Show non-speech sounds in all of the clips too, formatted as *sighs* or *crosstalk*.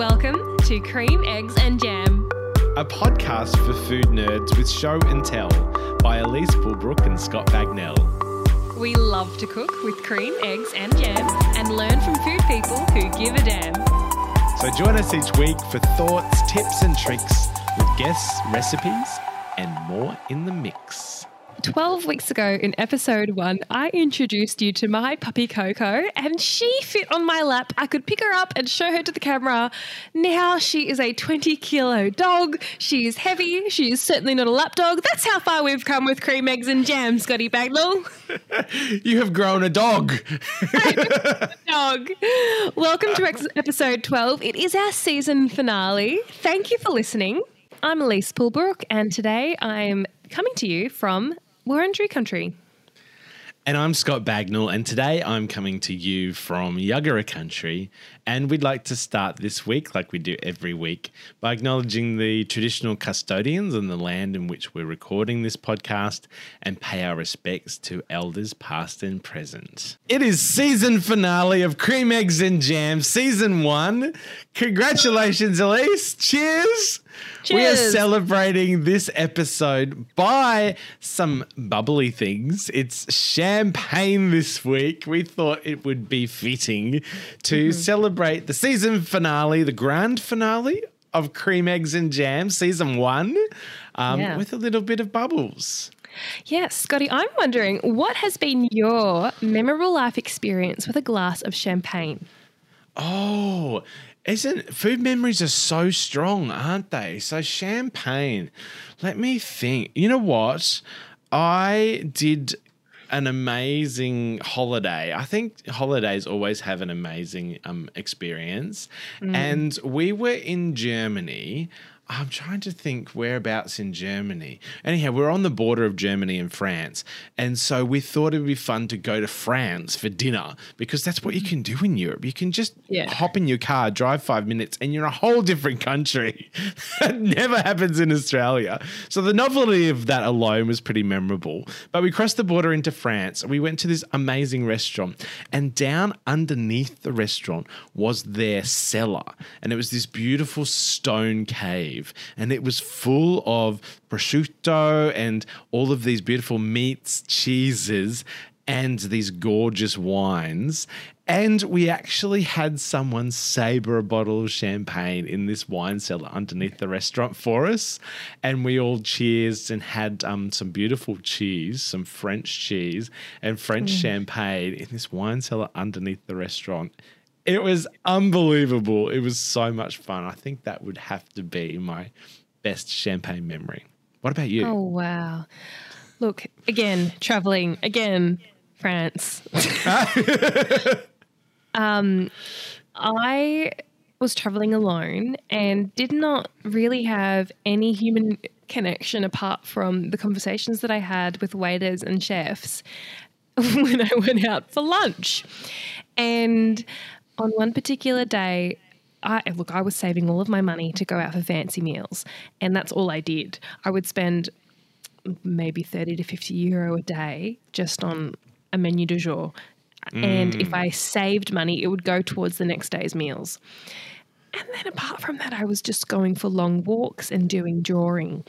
Welcome to Cream, Eggs, and Jam. a podcast for food nerds with show and tell by Elise Bulbrook and Scott Bagnell. We love to cook with cream, eggs, and jam and learn from food people who give a damn. So join us each week for thoughts, tips, and tricks with guests, recipes, and more in the mix. 12 weeks ago in episode one, I introduced you to my puppy Coco, and she fit on my lap. I could pick her up and show her to the camera. Now she is a 20 kilo dog. She is heavy. She is certainly not a lap dog. That's how far we've come with cream, eggs, and jam, Scotty Bagnall. *laughs* You have grown a dog. *laughs* *laughs* dog. Welcome to ex- episode 12. It is our season finale. Thank you for listening. I'm Elise Bulbrook, and today I'm coming to you from Wurundjeri country. And I'm Scott Bagnall, and today I'm coming to you from Yuggera country. And we'd like to start this week, like we do every week, by acknowledging the traditional custodians and the land in which we're recording this podcast and pay our respects to elders past and present. It is season finale of Cream, Eggs, and Jam, season one. Congratulations, Elise. Cheers. We are celebrating this episode by some bubbly things. It's champagne this week. We thought it would be fitting to Mm-hmm. celebrate the season finale, the grand finale of Cream, Eggs, and Jam, season one, um, Yeah. with a little bit of bubbles. Yes, Scotty, I'm wondering what has been your memorable life experience with a glass of champagne? Oh, isn't food memories are so strong, aren't they? So champagne. Let me think. You know what? I did an amazing holiday. I think holidays always have an amazing um, experience. And we were in Germany. I'm trying to think whereabouts in Germany. Anyhow, we're on the border of Germany and France. And so we thought it'd be fun to go to France for dinner because that's what you can do in Europe. You can just Yeah. hop in your car, drive five minutes, and you're in a whole different country. *laughs* that never happens in Australia. So the novelty of that alone was pretty memorable. But we crossed the border into France. We went to this amazing restaurant, and down underneath the restaurant was their cellar. And it was this beautiful stone cave. And it was full of prosciutto and all of these beautiful meats, cheeses, and these gorgeous wines. And we actually had someone sabre a bottle of champagne in this wine cellar underneath the restaurant for us. And we all cheers and had um, some beautiful cheese, some French cheese and French champagne in this wine cellar underneath the restaurant. It was unbelievable. It was so much fun. I think that would have to be my best champagne memory. What about you? Oh, wow. Look, again, traveling, again, France. *laughs* um, I was traveling alone and did not really have any human connection apart from the conversations that I had with waiters and chefs *laughs* when I went out for lunch. And on one particular day, I look, I was saving all of my money to go out for fancy meals, and that's all I did. I would spend maybe 30 to 50 euro a day just on a menu du jour. And if I mm. saved money, it would go towards the next day's meals. And then apart from that, I was just going for long walks and doing drawing.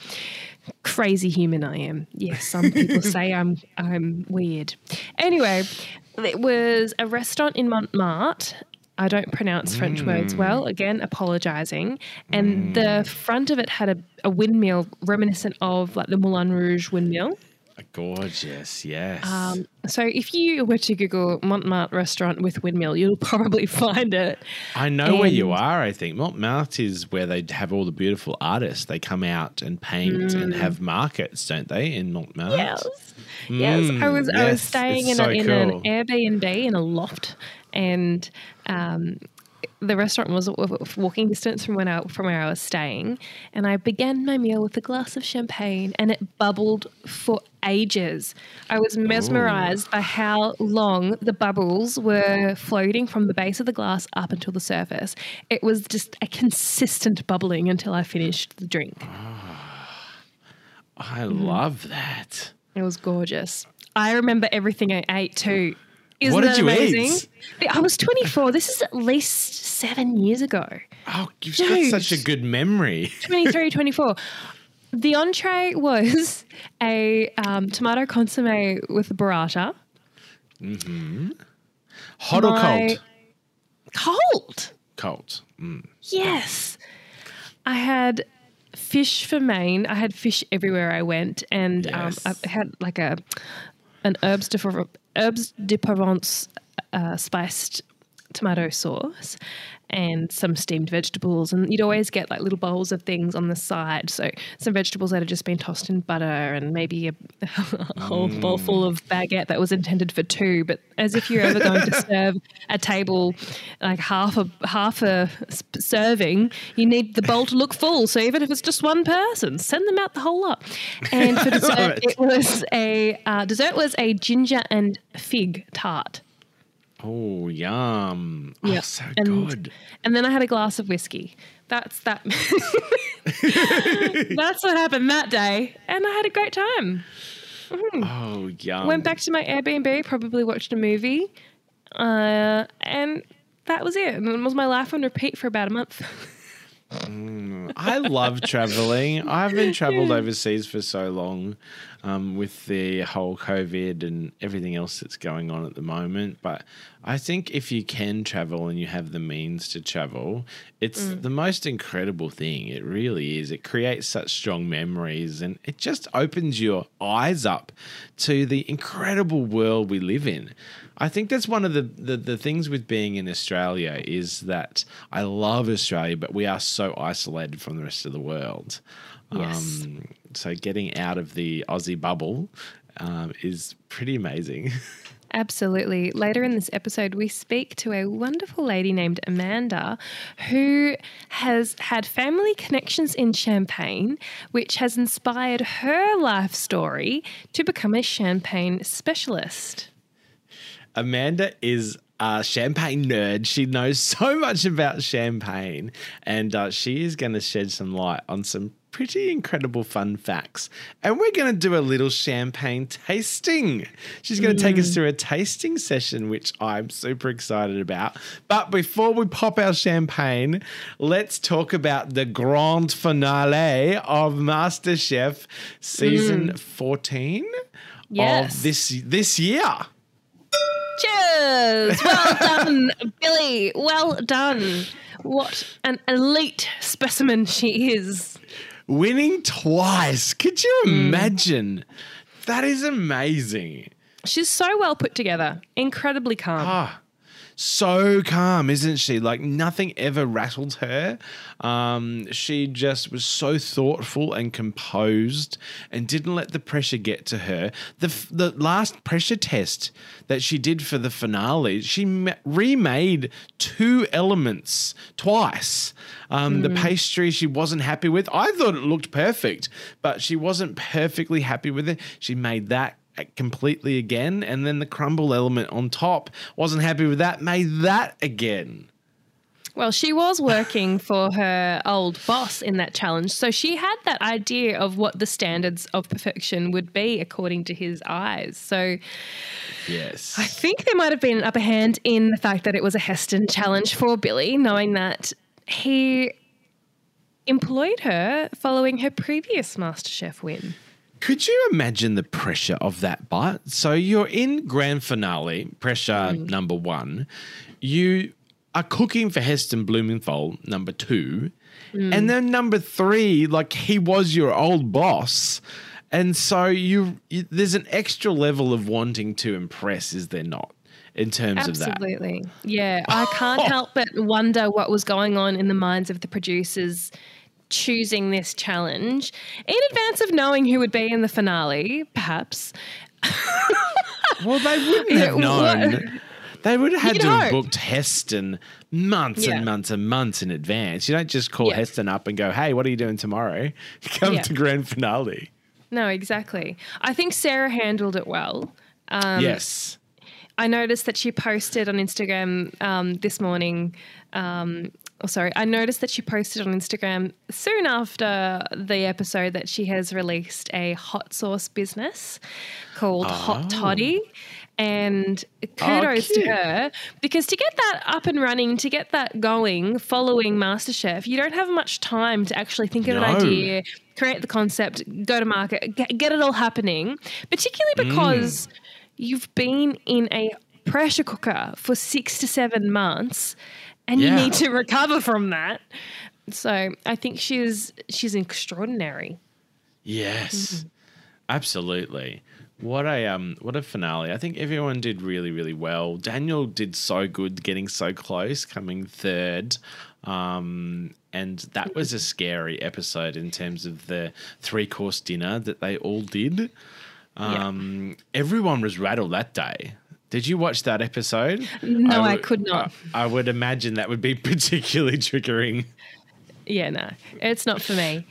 Crazy human I am. Yes, some people say *laughs* I'm I'm weird. Anyway, it was a restaurant in Montmartre. I don't pronounce French words mm. well. Again, apologizing. And mm. the front of it had a, a windmill reminiscent of like the Moulin Rouge windmill. Gorgeous, yes. Um, so if you were to Google Montmartre restaurant with windmill, you'll *laughs* probably find it. I know where you are, I think. Montmartre is where they have all the beautiful artists. They come out and paint and mm. have markets, don't they, in Montmartre? Mm. Yes. Yes, I Mm, was I was staying in, a, in cool. an Airbnb in a loft, and um, the restaurant was walking distance from when I, from where I was staying. And I began my meal with a glass of champagne, and it bubbled for ages. I was mesmerized by how long the bubbles were floating from the base of the glass up until the surface. It was just a consistent bubbling until I finished the drink. I Mm-hmm. love that. It was gorgeous. I remember everything I ate too. Isn't What did you amazing? eat? I was 24. This is at least seven years ago. Oh, you've got such a good memory. 23, 24. The entree was *laughs* a um, tomato consomme with burrata. Mhm. Hot or My- cold? Cold. Cold. Mm. Yes. I had fish for main. I had fish everywhere I went, and Yes. um, I had like a an herbs de herbs de Provence uh, spiced tomato sauce and some steamed vegetables and you'd always get like little bowls of things on the side. So some vegetables that had just been tossed in butter and maybe a, *laughs* a whole bowl full of baguette that was intended for two. But as if you're ever going to *laughs* serve a table like half a half a serving you need the bowl to look full. So even if it's just one person send them out the whole lot. And for *laughs* dessert it. it was a uh, dessert was a ginger and fig tart Oh, yum. Oh, so and- good. And then I had a glass of whiskey. That's that. *laughs* *laughs* That's what happened that day. And I had a great time. Oh, yum. Went back to my Airbnb, probably watched a movie. Uh, and that was it. And it was my life on repeat for about a month. *laughs* I love traveling. I haven't traveled overseas for so long um, with the whole COVID and everything else that's going on at the moment. But I think if you can travel and you have the means to travel, it's the most incredible thing. It really is. It creates such strong memories and it just opens your eyes up to the incredible world we live in. I think that's one of the, the, the things with being in Australia is that I love Australia, but we are so isolated from the rest of the world. Yes. Um, so getting out of the Aussie bubble um, is pretty amazing. *laughs* Absolutely. Later in this episode, we speak to a wonderful lady named Amanda who has had family connections in Champagne, which has inspired her life story to become a champagne specialist. Amanda is a champagne nerd. She knows *laughs* so much about champagne, and uh, she is going to shed some light on some pretty incredible fun facts. And we're going to do a little champagne tasting. She's going to take us through a tasting session, which I'm super excited about. But before we pop our champagne, let's talk about the grand finale of MasterChef season 14 Yes. of this this year. Cheers! Well *laughs* done, Billie. Well done. What an elite specimen she is. winning twice. Could you imagine? That is amazing. She's so well put together, incredibly calm. Ah, so calm, isn't she? Like nothing ever rattled her. Um, she just was so thoughtful and composed, and didn't let the pressure get to her. The the last pressure test that she did for the finale, she ma- remade two elements twice. Um, The pastry she wasn't happy with. I thought it looked perfect, but she wasn't perfectly happy with it. She made that completely again and then the crumble element on top wasn't happy with that made that again Well, she was working for her old boss in that challenge. So she had that idea of what the standards of perfection would be according to his eyes. So yes I think there might have been an upper hand in the fact that it was a Heston challenge for Billie, knowing that he employed her following her previous MasterChef win. Could you imagine the pressure of that bite? So you're in grand finale pressure mm. number one. You are cooking for heston blumenthal number two. Mm. And then number three like he was your old boss. And so you, you there's an extra level of wanting to impress is there not in terms of that? Absolutely. Yeah. I can't *laughs* help but wonder what was going on in the minds of the producers choosing this challenge in advance of knowing who would be in the finale, perhaps. *laughs* Well, they wouldn't have known. They would have had You'd to have booked Heston months Yeah. and months and months in advance. You don't just call Yeah. Heston up and go, "Hey, what are you doing tomorrow?" *laughs* Come Yeah. to grand finale. No, exactly. I think Sarah handled it well. Um, yes. I noticed that she posted on Instagram um, this morning. Um, oh, sorry. I noticed that she posted on Instagram soon after the episode that she has released a hot sauce business called Hot Oh. Toddy. And oh, kudos to her because to get that up and running, to get that going following MasterChef, you don't have much time to actually think of an idea, create the concept, go to market, get, get it all happening, particularly mm. because you've been in a pressure cooker for six to seven months and Yeah. you need to recover from that. So I think she's she's extraordinary. Yes, absolutely. What a um, what a finale! I think everyone did really, really well. Daniel did so good, getting so close, coming third, um, and that was a scary episode in terms of the three course dinner that they all did. Um, Everyone was rattled that day. Did you watch that episode? No, I could not. I, I would imagine that would be *laughs* particularly triggering. Yeah, no, it's not for me.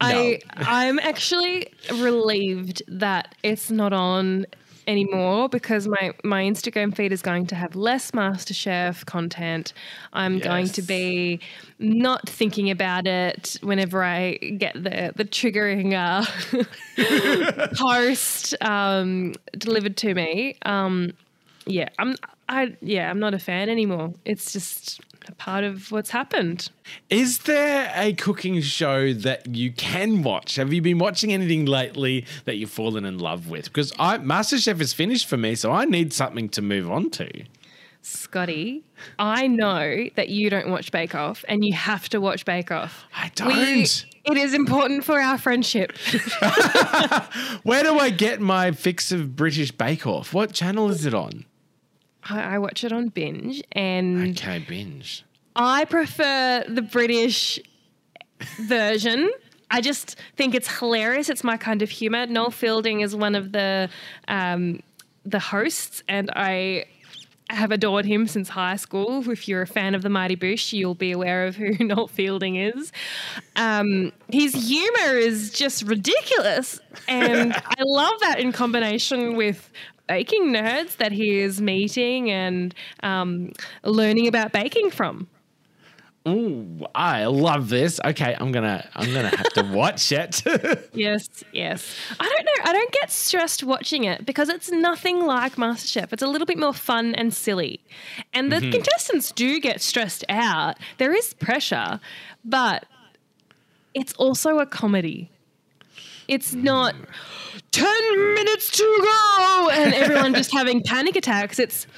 I I'm actually relieved that it's not on anymore because my my Instagram feed is going to have less MasterChef content. I'm going to be not thinking about it whenever I get the the triggering uh, *laughs* post um, delivered to me. Um, yeah, I'm I yeah I'm not a fan anymore. It's just a part of what's happened. Is there a cooking show that you can watch? Have you been watching anything lately that you've fallen in love with? Because I MasterChef is finished for me, so I need something to move on to. Scotty, I know that you don't watch Bake Off and you have to watch Bake Off. I don't. it is important for our friendship. *laughs* Where do I get my fix of British Bake Off? What channel is it on? I, I watch it on binge and Okay, binge. I prefer the British *laughs* version. I just think it's hilarious. It's my kind of humor. Noel Fielding is one of the um, the hosts, and I have adored him since high school. If you're a fan of the Mighty Boosh, you'll be aware of who *laughs* Noel Fielding is. Um, his humor is just ridiculous, and *laughs* I love that in combination with baking nerds that he is meeting and um, learning about baking from. Ooh, I love this. Okay, I'm gonna I'm gonna have to *laughs* watch it. *laughs* Yes, yes. I don't know. I don't get stressed watching it because it's nothing like MasterChef. It's a little bit more fun and silly. And the contestants do get stressed out. There is pressure, but it's also a comedy. It's not 10 minutes to go and *laughs* everyone just having panic attacks. It's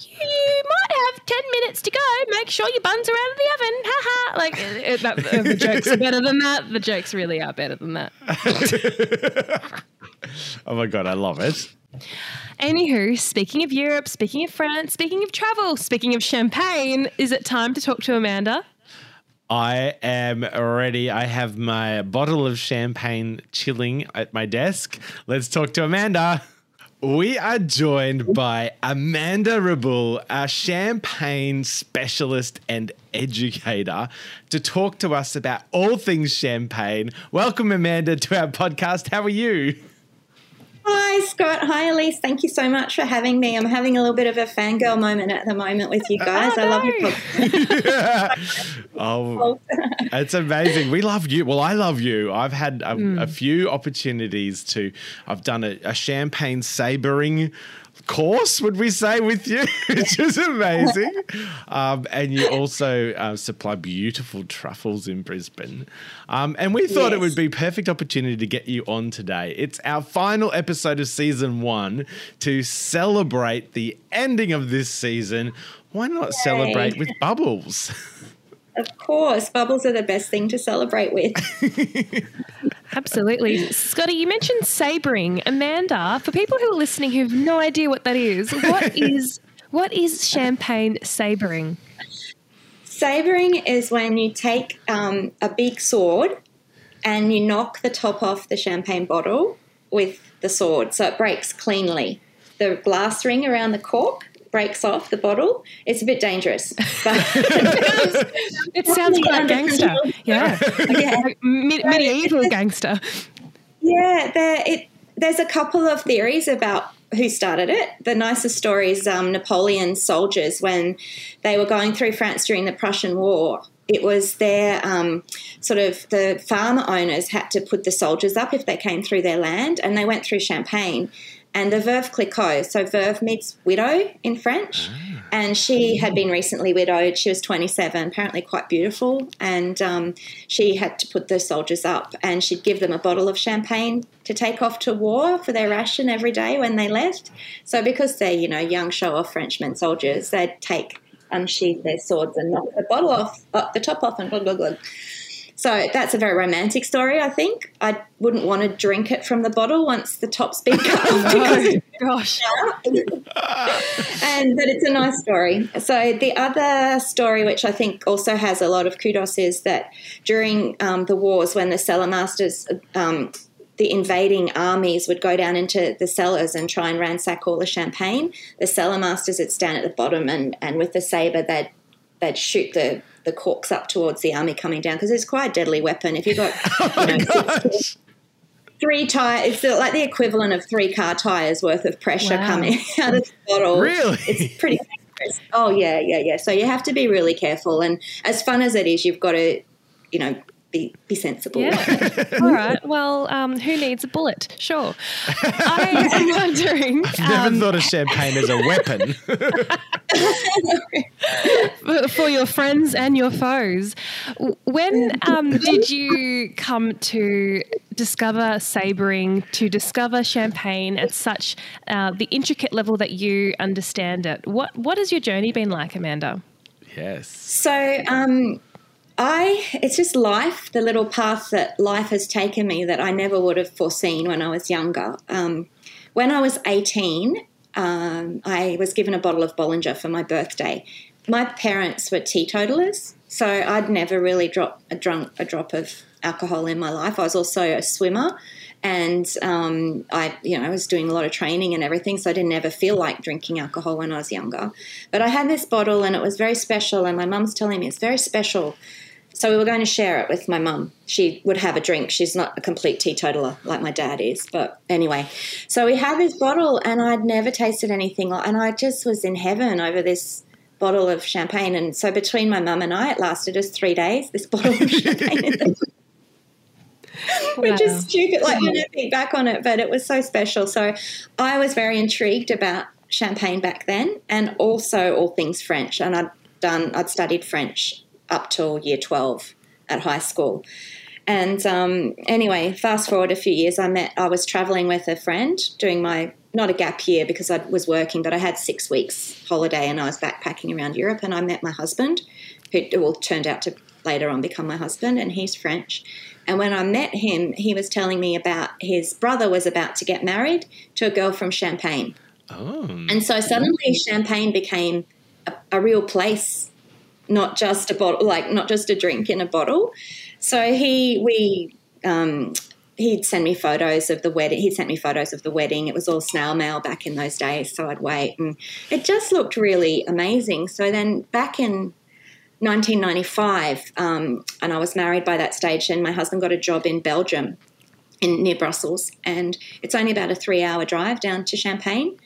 you might have 10 minutes to go. Make sure your buns are out of the oven. Ha ha. Like, it, that, uh, the jokes are *laughs* better than that. The jokes really are better than that. *laughs* oh my god, I love it. Anywho, speaking of Europe, speaking of France, speaking of travel, speaking of champagne, is it time to talk to Amanda? I am ready. I have my bottle of champagne chilling at my desk. Let's talk to Amanda. We are joined by Amanda Reboul, our champagne specialist and educator, to talk to us about all things champagne. Welcome, Amanda, to our podcast. How are you? Hi, Scott. Hi, Elise. Thank you so much for having me. I'm having a little bit of a fangirl moment at the moment with you guys. Oh, I love no. your *laughs* podcast. *laughs* Oh, it's amazing. We love you. Well, I love you. I've had a, Hmm. a few opportunities to. I've done a, a champagne sabering course, would we say, with you, *laughs* which is amazing. Um, and you also uh, supply beautiful truffles in Brisbane. Um, and we thought it would be perfect opportunity to get you on today. It's our final episode of season one to celebrate the ending of this season. Why not celebrate with bubbles? *laughs* Of course, bubbles are the best thing to celebrate with. *laughs* Absolutely. Scotty, you mentioned sabering. Amanda, for people who are listening who have no idea what that is, what *laughs* is what is champagne sabering? Sabering is when you take um, a big sword and you knock the top off the champagne bottle with the sword so it breaks cleanly. The glass ring around the cork breaks off the bottle. It's a bit dangerous. *laughs* But It sounds quite gangster. Yeah. yeah, *laughs* Like mid- medieval gangster. Yeah, there, it, there's a couple of theories about who started it. The nicest story is um, Napoleon's soldiers when they were going through France during the Prussian War. It was their um, sort of the farmer owners had to put the soldiers up if they came through their land, and they went through Champagne. And the Veuve Clicquot. So Veuve means widow in French. And she had been recently widowed. She was 27, apparently quite beautiful. And um, she had to put the soldiers up and she'd give them a bottle of champagne to take off to war for their ration every day when they left. So because they're, you know, young show off Frenchmen soldiers, they'd take, unsheath their swords and knock the bottle off, uh, the top off and blah, blah, blah. So that's a very romantic story, I think. I wouldn't want to drink it from the bottle once the top's been *laughs* cut off because *laughs* Gosh. *laughs* and but it's a nice story. So the other story, which I think also has a lot of kudos, is that during um, the wars, when the cellar masters, um, the invading armies would go down into the cellars and try and ransack all the champagne, the cellar masters would stand at the bottom and, and with the saber they'd they'd shoot the the corks up towards the army coming down because it's quite a deadly weapon. If you've got *laughs* oh you know, six- three tires, it's like the equivalent of three car tires worth of pressure Wow. coming *laughs* out of the bottle. Really? It's pretty dangerous. Oh, yeah, yeah, yeah. So you have to be really careful. And as fun as it is, you've got to, you know, be, be sensible. Yeah. *laughs* All right. Well, um, who needs a bullet? Sure. I am *laughs* wondering Never um, thought of champagne as a weapon. *laughs* for- for your friends and your foes. When um, did you come to discover sabering, to discover champagne at such uh, the intricate level that you understand it? What What has your journey been like, Amanda? yes. So, um, I it's just life, the little path that life has taken me that I never would have foreseen when I was younger. Um, when I was 18, um, I was given a bottle of Bollinger for my birthday. My parents were teetotalers, so I'd never really dropped a drunk a drop of alcohol in my life. I was also a swimmer, and um, I, you know, I was doing a lot of training and everything, so I didn't ever feel like drinking alcohol when I was younger. But I had this bottle, and it was very special. And my mum's telling me it's very special. So we were going to share it with my mum. She would have a drink. She's not a complete teetotaler like my dad is. But anyway, so we had this bottle, and I'd never tasted anything and I just was in heaven over this bottle of champagne. And so between my mum and I, it lasted us three days. This *laughs* bottle of champagne, *laughs* which is stupid. Like I mm. don't think back on it, but it was so special. So I was very intrigued about champagne back then, and also all things French. And I'd done, I'd studied French up till year twelve at high school. And um, anyway, fast forward a few years, I met. I was traveling with a friend doing my not a gap year because I was working, but I had six weeks holiday and I was backpacking around Europe. And I met my husband, who well, turned out to later on become my husband, and he's French. And when I met him, he was telling me about his brother was about to get married to a girl from Champagne. Oh. And so suddenly Champagne became a, a real place, not just a bottle, like not just a drink in a bottle. So he, we, um, he'd send me photos of the wedding. He'd sent me photos of the wedding. It was all snail mail back in those days, so I'd wait, and it just looked really amazing. So then back in 1995, um, and I was married by that stage, and my husband got a job in Belgium, in near Brussels, and it's only about a three-hour drive down to Champagne.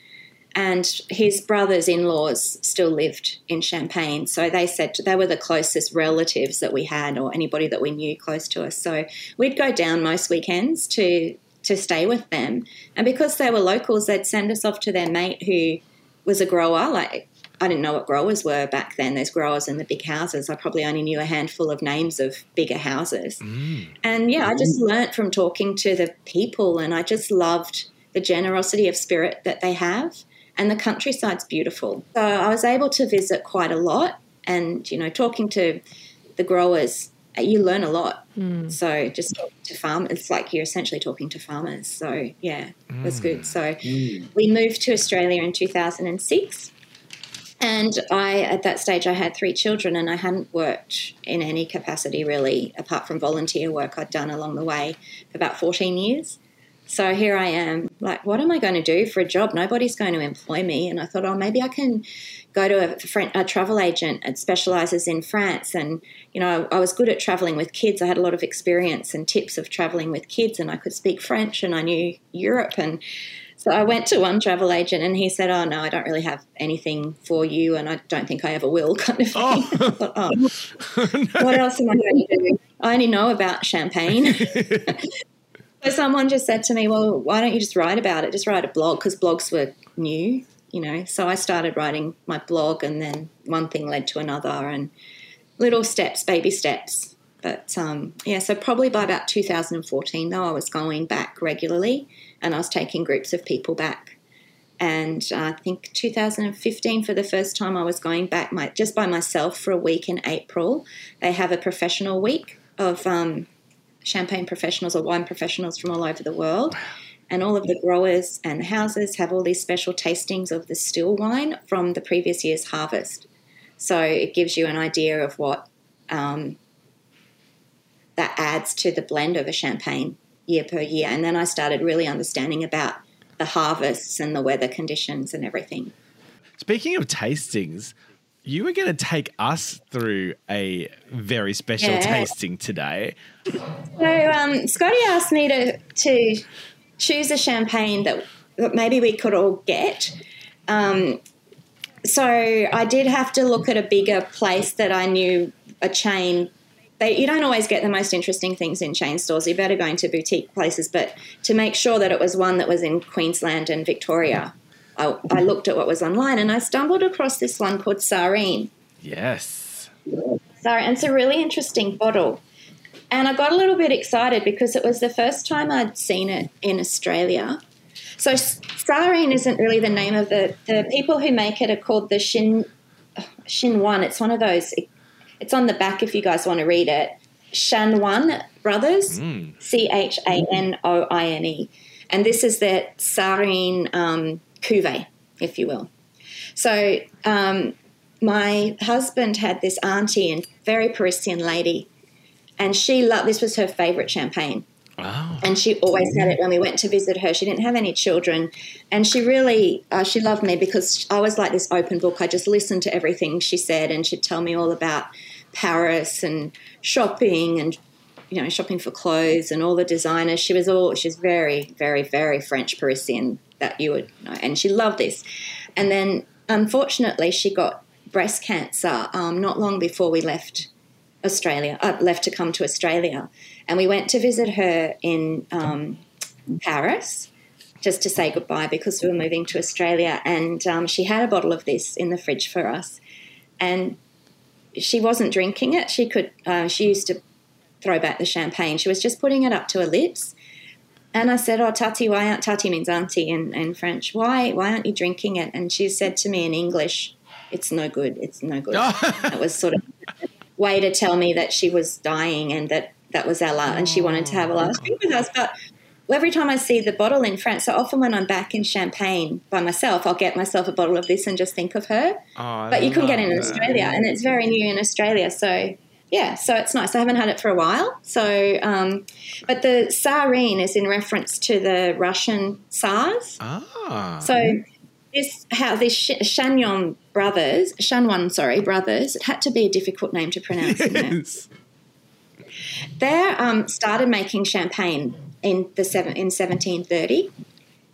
And his brothers in laws still lived in Champagne. So they said they were the closest relatives that we had, or anybody that we knew close to us. So we'd go down most weekends to, to stay with them. And because they were locals, they'd send us off to their mate who was a grower. Like, I didn't know what growers were back then. There's growers in the big houses. I probably only knew a handful of names of bigger houses. Mm. And yeah, I mm-hmm. just learnt from talking to the people, and I just loved the generosity of spirit that they have. And the countryside's beautiful. So I was able to visit quite a lot, and you know, talking to the growers, uh, you learn a lot. Hmm. So just talking to farm, it's like you're essentially talking to farmers. So yeah, it was good. Hmm. So hmm. we moved to Australia in 2006. And I, at that stage, I had three children and I hadn't worked in any capacity really, apart from volunteer work I'd done along the way for about 14 years. So here I am, like, what am I going to do for a job? Nobody's going to employ me. And I thought, oh, maybe I can go to a, Fran- a travel agent that specializes in France. And, you know, I was good at traveling with kids. I had a lot of experience and tips of traveling with kids, and I could speak French and I knew Europe. And so I went to one travel agent and he said, Oh, no, I don't really have anything for you and I don't think I ever will, *laughs* kind of thing. Oh. Thought, oh, *laughs* what else am I going to do? I only know about champagne. *laughs* So someone just said to me, "Well, why don't you just write about it? Just write a blog because blogs were new, you know." So I started writing my blog, and then one thing led to another, and little steps, baby steps. But um, yeah, so probably by about 2014, though, I was going back regularly, and I was taking groups of people back. And I think 2015, for the first time, I was going back my, just by myself for a week in April. They have a professional week of um, champagne professionals or wine professionals from all over the world. And all of the growers and houses have all these special tastings of the still wine from the previous year's harvest. So it gives you an idea of what um, that adds to the blend of a champagne year per year. And then I started really understanding about the harvests and the weather conditions and everything. Speaking of tastings, you were going to take us through a very special Yeah. tasting today. So um, Scotty asked me to to choose a champagne that, that maybe we could all get. Um, so I did have to look at a bigger place that I knew a chain. They, you don't always get the most interesting things in chain stores. You're better going to boutique places, but to make sure that it was one that was in Queensland and Victoria, I, I looked at what was online and I stumbled across this one called Tsarine. Yes. Sorry, and it's a really interesting bottle. And I got a little bit excited because it was the first time I'd seen it in Australia. So Tsarine isn't really the name of the the people who make it are called the Shin Shin One. It's one of those. It's on the back if you guys want to read it. Chanoine Brothers, C H A N O I N E, and this is the Tsarine um, cuvee, if you will. So um, my husband had this auntie and very Parisian lady, and she loved this was her favorite champagne. Wow. And she always had it when we went to visit her. She didn't have any children, and she really uh, she loved me because I was like this open book. I just listened to everything she said, and she'd tell me all about Paris and shopping and you know shopping for clothes and all the designers. She was all she's very very very French Parisian that you would know, and she loved this. And then unfortunately, she got breast cancer um, not long before we left Australia, uh, left to come to Australia, and we went to visit her in um, Paris just to say goodbye because we were moving to Australia. And um, she had a bottle of this in the fridge for us, and she wasn't drinking it. She could. Uh, she used to throw back the champagne. She was just putting it up to her lips. And I said, "Oh, Tati, why aren't Tati means auntie in, in French? Why why aren't you drinking it?" And she said to me in English, "It's no good. It's no good." *laughs* it was sort of a way to tell me that she was dying and that that was our last, and she wanted to have a oh, last drink with us. But every time I see the bottle in France, so often when I'm back in Champagne by myself, I'll get myself a bottle of this and just think of her. Oh, but you couldn't get it in that. Australia, and it's very new in Australia. So yeah, so it's nice. I haven't had it for a while. So, um, but the Tsarine is in reference to the Russian Tsars. Ah. So this how this Sh- Shanyon brothers, Chanoine, sorry, brothers. It had to be a difficult name to pronounce. Yes. They um, started making champagne in the seven, in 1730,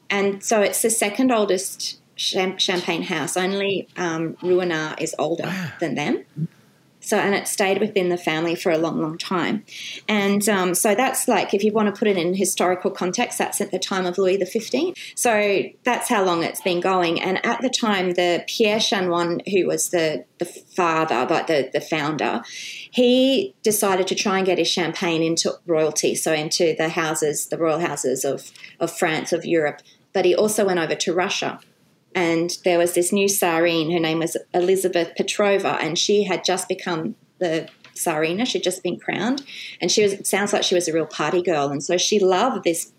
and so it's the second oldest champagne house. Only um, Ruinart is older than them. So and it stayed within the family for a long, long time, and um, so that's like if you want to put it in historical context, that's at the time of Louis XV. So that's how long it's been going. And at the time, the Pierre Chanoine, who was the the father, like the the founder, he decided to try and get his champagne into royalty, so into the houses, the royal houses of, of France, of Europe. But he also went over to Russia. And there was this new Tsarine, her name was Elizabeth Petrova, and she had just become the Tsarina. She'd just been crowned. And she was, sounds like she was a real party girl. And so she loved this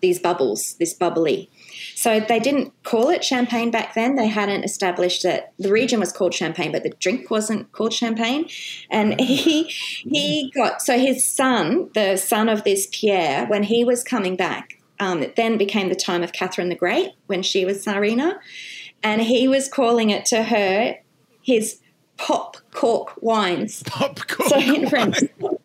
these bubbles, this bubbly. So they didn't call it champagne back then. They hadn't established that the region was called champagne, but the drink wasn't called champagne. And *laughs* he he got so his son, the son of this Pierre, when he was coming back, um, it then became the time of Catherine the Great when she was Tsarina, and he was calling it to her his pop cork wines. *laughs* Popcorn. So in French. *laughs*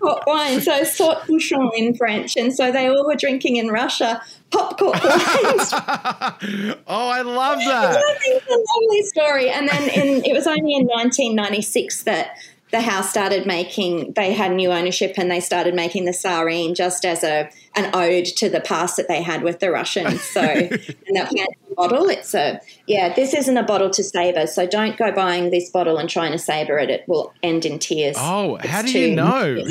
Pop wine, so sort bouchon in French, and so they all were drinking in Russia pop cork *laughs* wines. oh, I love that! I think it's a lovely story. And then in, it was only in 1996 that the house started making they had new ownership and they started making the Tsarine just as a an ode to the past that they had with the Russians. So *laughs* and that bottle, it's a yeah, this isn't a bottle to saber. So don't go buying this bottle and trying to saber it. It will end in tears. Oh, how do you know?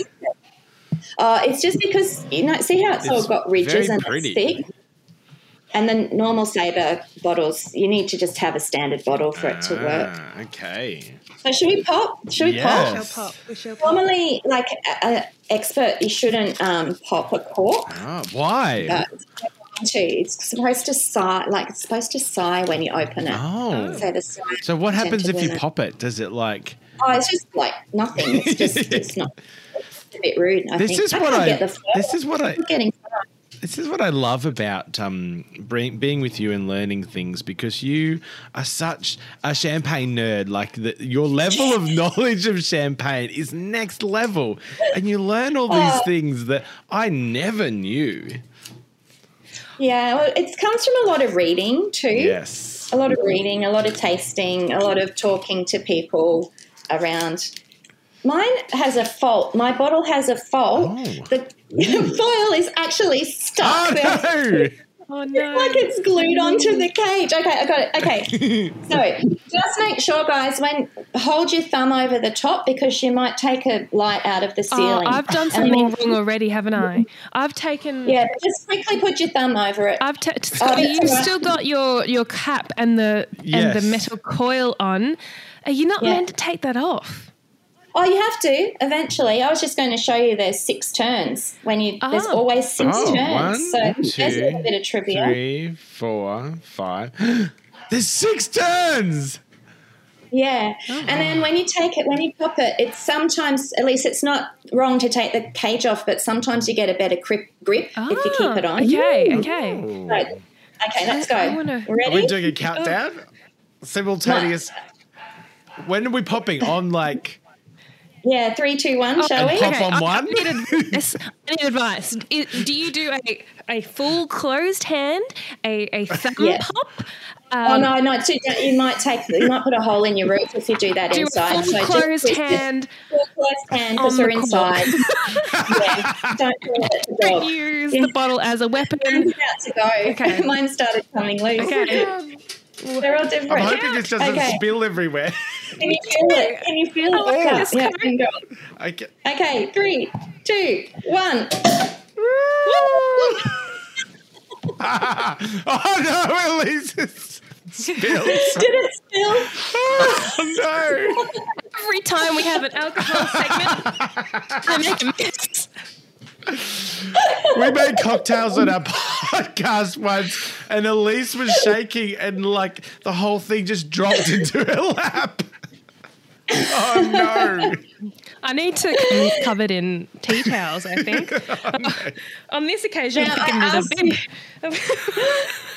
Uh, it's just because you know, see how it's, all got ridges and pretty. it's thick. And the normal saber bottles, you need to just have a standard bottle for it to work. Ah, okay. So should we pop? Should we Yeah. pop? Yes. pop. We shall pop. Normally, like an expert, you shouldn't um, pop a cork. Ah, why? To. It's supposed to sigh, like it's supposed to sigh when you open it. oh. So the sigh. So what happens if you Gentle pop it? Does it like Oh, it's just like nothing. It's just it's *laughs* not. It's a bit rude. I this think. is I what I get the this is what I I'm getting. This is what I love about um bring, being with you and learning things because you are such a champagne nerd. Like the, your level of *laughs* knowledge of champagne is next level, and you learn all these Oh. things that I never knew. Yeah, well, it comes from a lot of reading too. Yes. a lot of reading, a lot of tasting, a lot of talking to people around. Mine has a fault. My bottle has a fault. Oh. The *laughs* foil is actually stuck. Oh there. no! *laughs* Oh no. Like it's glued onto the cage. Okay, I got it. Okay. *laughs* so just make sure, guys, when hold your thumb over the top because you might take a light out of the Oh, ceiling. I've done And something then- wrong already, haven't I? I've taken. Yeah, just quickly put your thumb over it. I've ta- Oh, Scotty, you've all right. still got your your cap and the and the metal coil on. Are you not Yeah. meant to take that off? Oh, you have to eventually. I was just going to show you there's six turns when you. There's Oh. always six Oh, turns. one, so there's a little bit of trivia. Three, four, five. *gasps* There's six turns. Yeah, Oh, and then when you take it, when you pop it, it's sometimes at least it's not wrong to take the cage off, but sometimes you get a better grip grip if you keep it Ah, on. Okay, okay. Ooh. So, okay, let's go. I wanna- Are we doing a countdown? Simultaneous. When are we popping? On like. Yeah, three, two, one. shall we? pop on I- one? I need advice. I need advice. I- Do you do a, a full closed hand, a, a thumb Yes. pop? Oh Um, no, no, too, you might take, you might put a hole in your roof if you do that Do a inside. full just closed twist it. hand. Full closed hand because we're inside. *laughs* yeah, don't do it the Don't dog. use Yeah. the bottle as a weapon. Mine's about to go. Okay. *laughs* Mine started coming loose. Okay. They're all different. I'm hoping this doesn't Okay. spill everywhere. *laughs* Can you feel it? Can you feel it? Oh, yeah, this yeah, coat. can go. Okay. Okay, three, two, one. *laughs* oh no, *laughs* Elise is spilled. Did it spill? *laughs* oh Every time we have an alcohol segment, I make a mess. We made cocktails on our podcast once, and Elise was shaking, and like the whole thing just dropped into her lap. Oh no. I need to come covered in tea towels, I think. *laughs* On this occasion, Now, I'm I picking with a bib.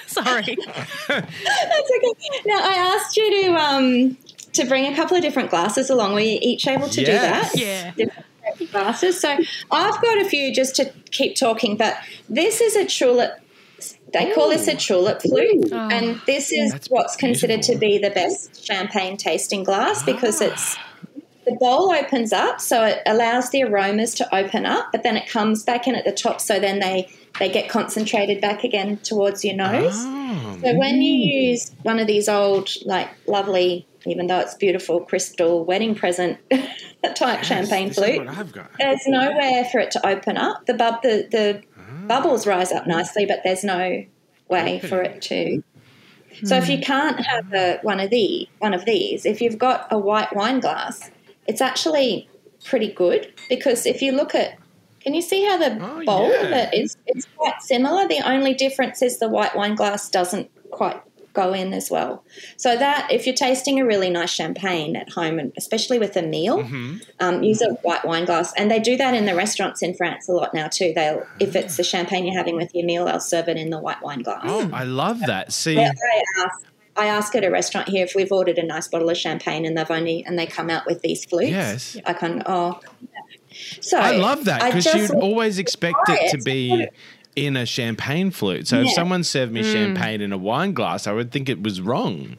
Sorry. *laughs* That's okay. Now I asked you to um to bring a couple of different glasses along. Were you each able to Yes. do that? Yeah. Different glasses. So I've got a few just to keep talking, but this is a tulip. They call this a tulip flute, Oh. and this is That's what's considered to be the best champagne tasting glass ah. because it's the bowl opens up, so it allows the aromas to open up, but then it comes back in at the top, so then they they get concentrated back again towards your nose. Oh. So when you use one of these old, like lovely, even though it's beautiful crystal wedding present *laughs* type champagne flute, what I've got. there's nowhere for it to open up. The bub, the, the Mm. bubbles rise up mm. nicely, but there's no way for it to. So if you hmm. can't have a, one of the one of these, if you've got a white wine glass, it's actually pretty good because if you look at, can you see how the Oh, bowl yeah. it is? it's quite similar. The only difference is the white wine glass doesn't quite go in as well. So that if you're tasting a really nice champagne at home, and especially with a meal, Mm-hmm. um, use a white wine glass. And they do that in the restaurants in France a lot now too. They'll if it's the champagne you're having with your meal, they'll serve it in the white wine glass. Oh, I love that. See, Yeah, I ask, I ask at a restaurant here if we've ordered a nice bottle of champagne and they've only and they come out with these flutes. Yes. I can. Oh, so I love that because you'd always expect it to it. Be in a champagne flute. So if someone served me champagne in a wine glass, I would think it was wrong.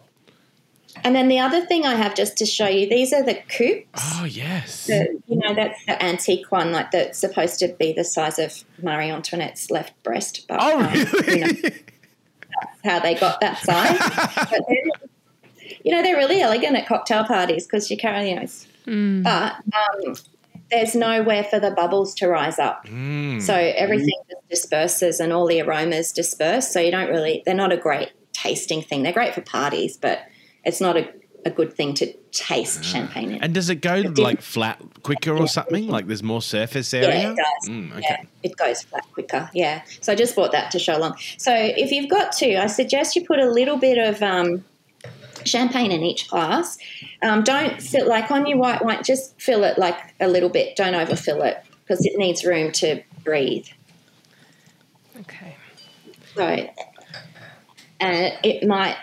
And then the other thing I have just to show you, these are the coupes. Oh yes. The, you know, that's the antique one, like that's supposed to be the size of Marie Antoinette's left breast. But, Oh um, really? you know, that's how they got that size. *laughs* but they're, you know, they're really elegant at cocktail parties because you carry, you know, it's- but um, there's nowhere for the bubbles to rise up. Mm. So everything just disperses and all the aromas disperse. So you don't really, they're not a great tasting thing. They're great for parties, but it's not a, a good thing to taste champagne in. And does it go didn't- like flat quicker or something? Like there's more surface area? Yeah, it does. Mm, okay. Yeah, it goes flat quicker. Yeah. So I just bought that to show along. So if you've got to, I suggest you put a little bit of um, champagne in each glass. Um, don't fill like on your white wine. Just fill it like a little bit. Don't overfill it because it needs room to breathe. Okay. So, and it might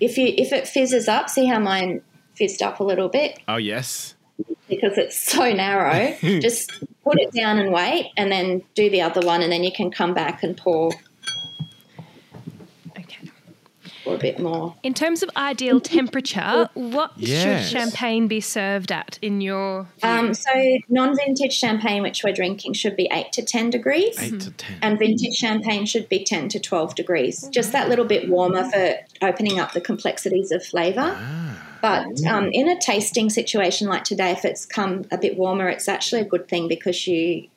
if you if it fizzes up. See how mine fizzed up a little bit Oh yes. because it's so narrow. *laughs* just put it down and wait, and then do the other one, and then you can come back and pour Okay. Pour a bit more. In terms of ideal temperature, *laughs* what Yes. should champagne be served at in your? Um, so non-vintage champagne, which we're drinking, should be eight to ten degrees. Eight to ten. And vintage champagne should be 10 to 12 degrees, just that little bit warmer for opening up the complexities of flavour. But um, in a tasting situation like today, if it's come a bit warmer, it's actually a good thing because you.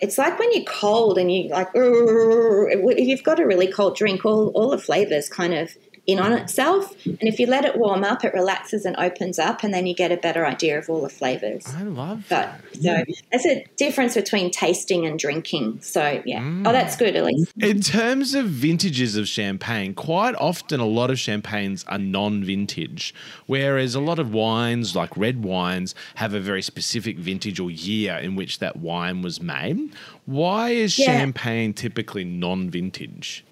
It's like when you're cold and you like, if you've got a really cold drink, all, all the flavours kind of in on itself. And if you let it warm up, it relaxes and opens up, and then you get a better idea of all the flavours. I love But that. so there's a difference between tasting and drinking. So yeah. Mm. Oh, that's good, Elise. In terms of vintages of champagne, quite often a lot of champagnes are non vintage, whereas a lot of wines, like red wines, have a very specific vintage or year in which that wine was made. Why is Yeah. champagne typically non vintage?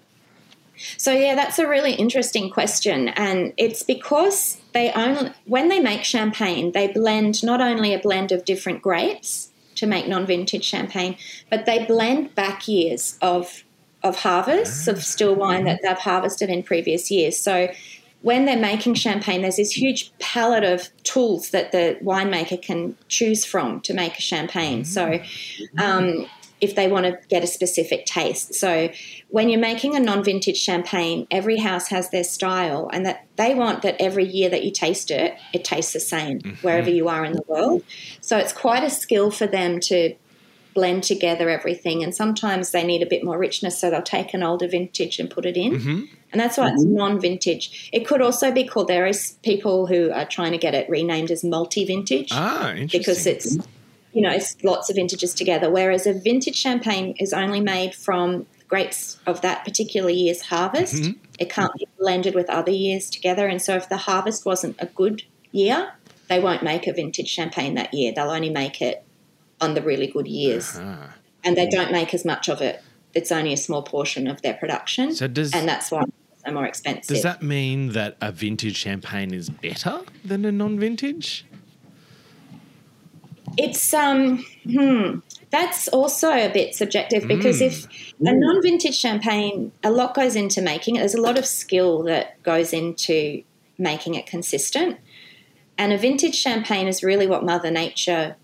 So yeah, that's a really interesting question, and it's because they only when they make champagne, they blend not only a blend of different grapes to make non-vintage champagne, but they blend back years of of harvests of still wine that they've harvested in previous years. So when they're making champagne, there's this huge palette of tools that the winemaker can choose from to make a champagne. So um, if they want to get a specific taste. So when you're making a non-vintage champagne, every house has their style and that they want that every year that you taste it, it tastes the same wherever you are in the world. So it's quite a skill for them to blend together everything and sometimes they need a bit more richness so they'll take an older vintage and put it in. And that's why it's non-vintage. It could also be called there is people who are trying to get it renamed as multi-vintage Ah, interesting. because it's you know lots of vintages together whereas a vintage champagne is only made from grapes of that particular year's harvest. It can't be blended with other years together and so if the harvest wasn't a good year they won't make a vintage champagne that year. They'll only make it on the really good years. Ah. and they don't make as much of it. It's only a small portion of their production So does and that's why they're more expensive. does that mean that a vintage champagne is better than a non-vintage? It's um hmm that's also a bit subjective because if a non-vintage champagne a lot goes into making it. There's a lot of skill that goes into making it consistent. And a vintage champagne is really what mother nature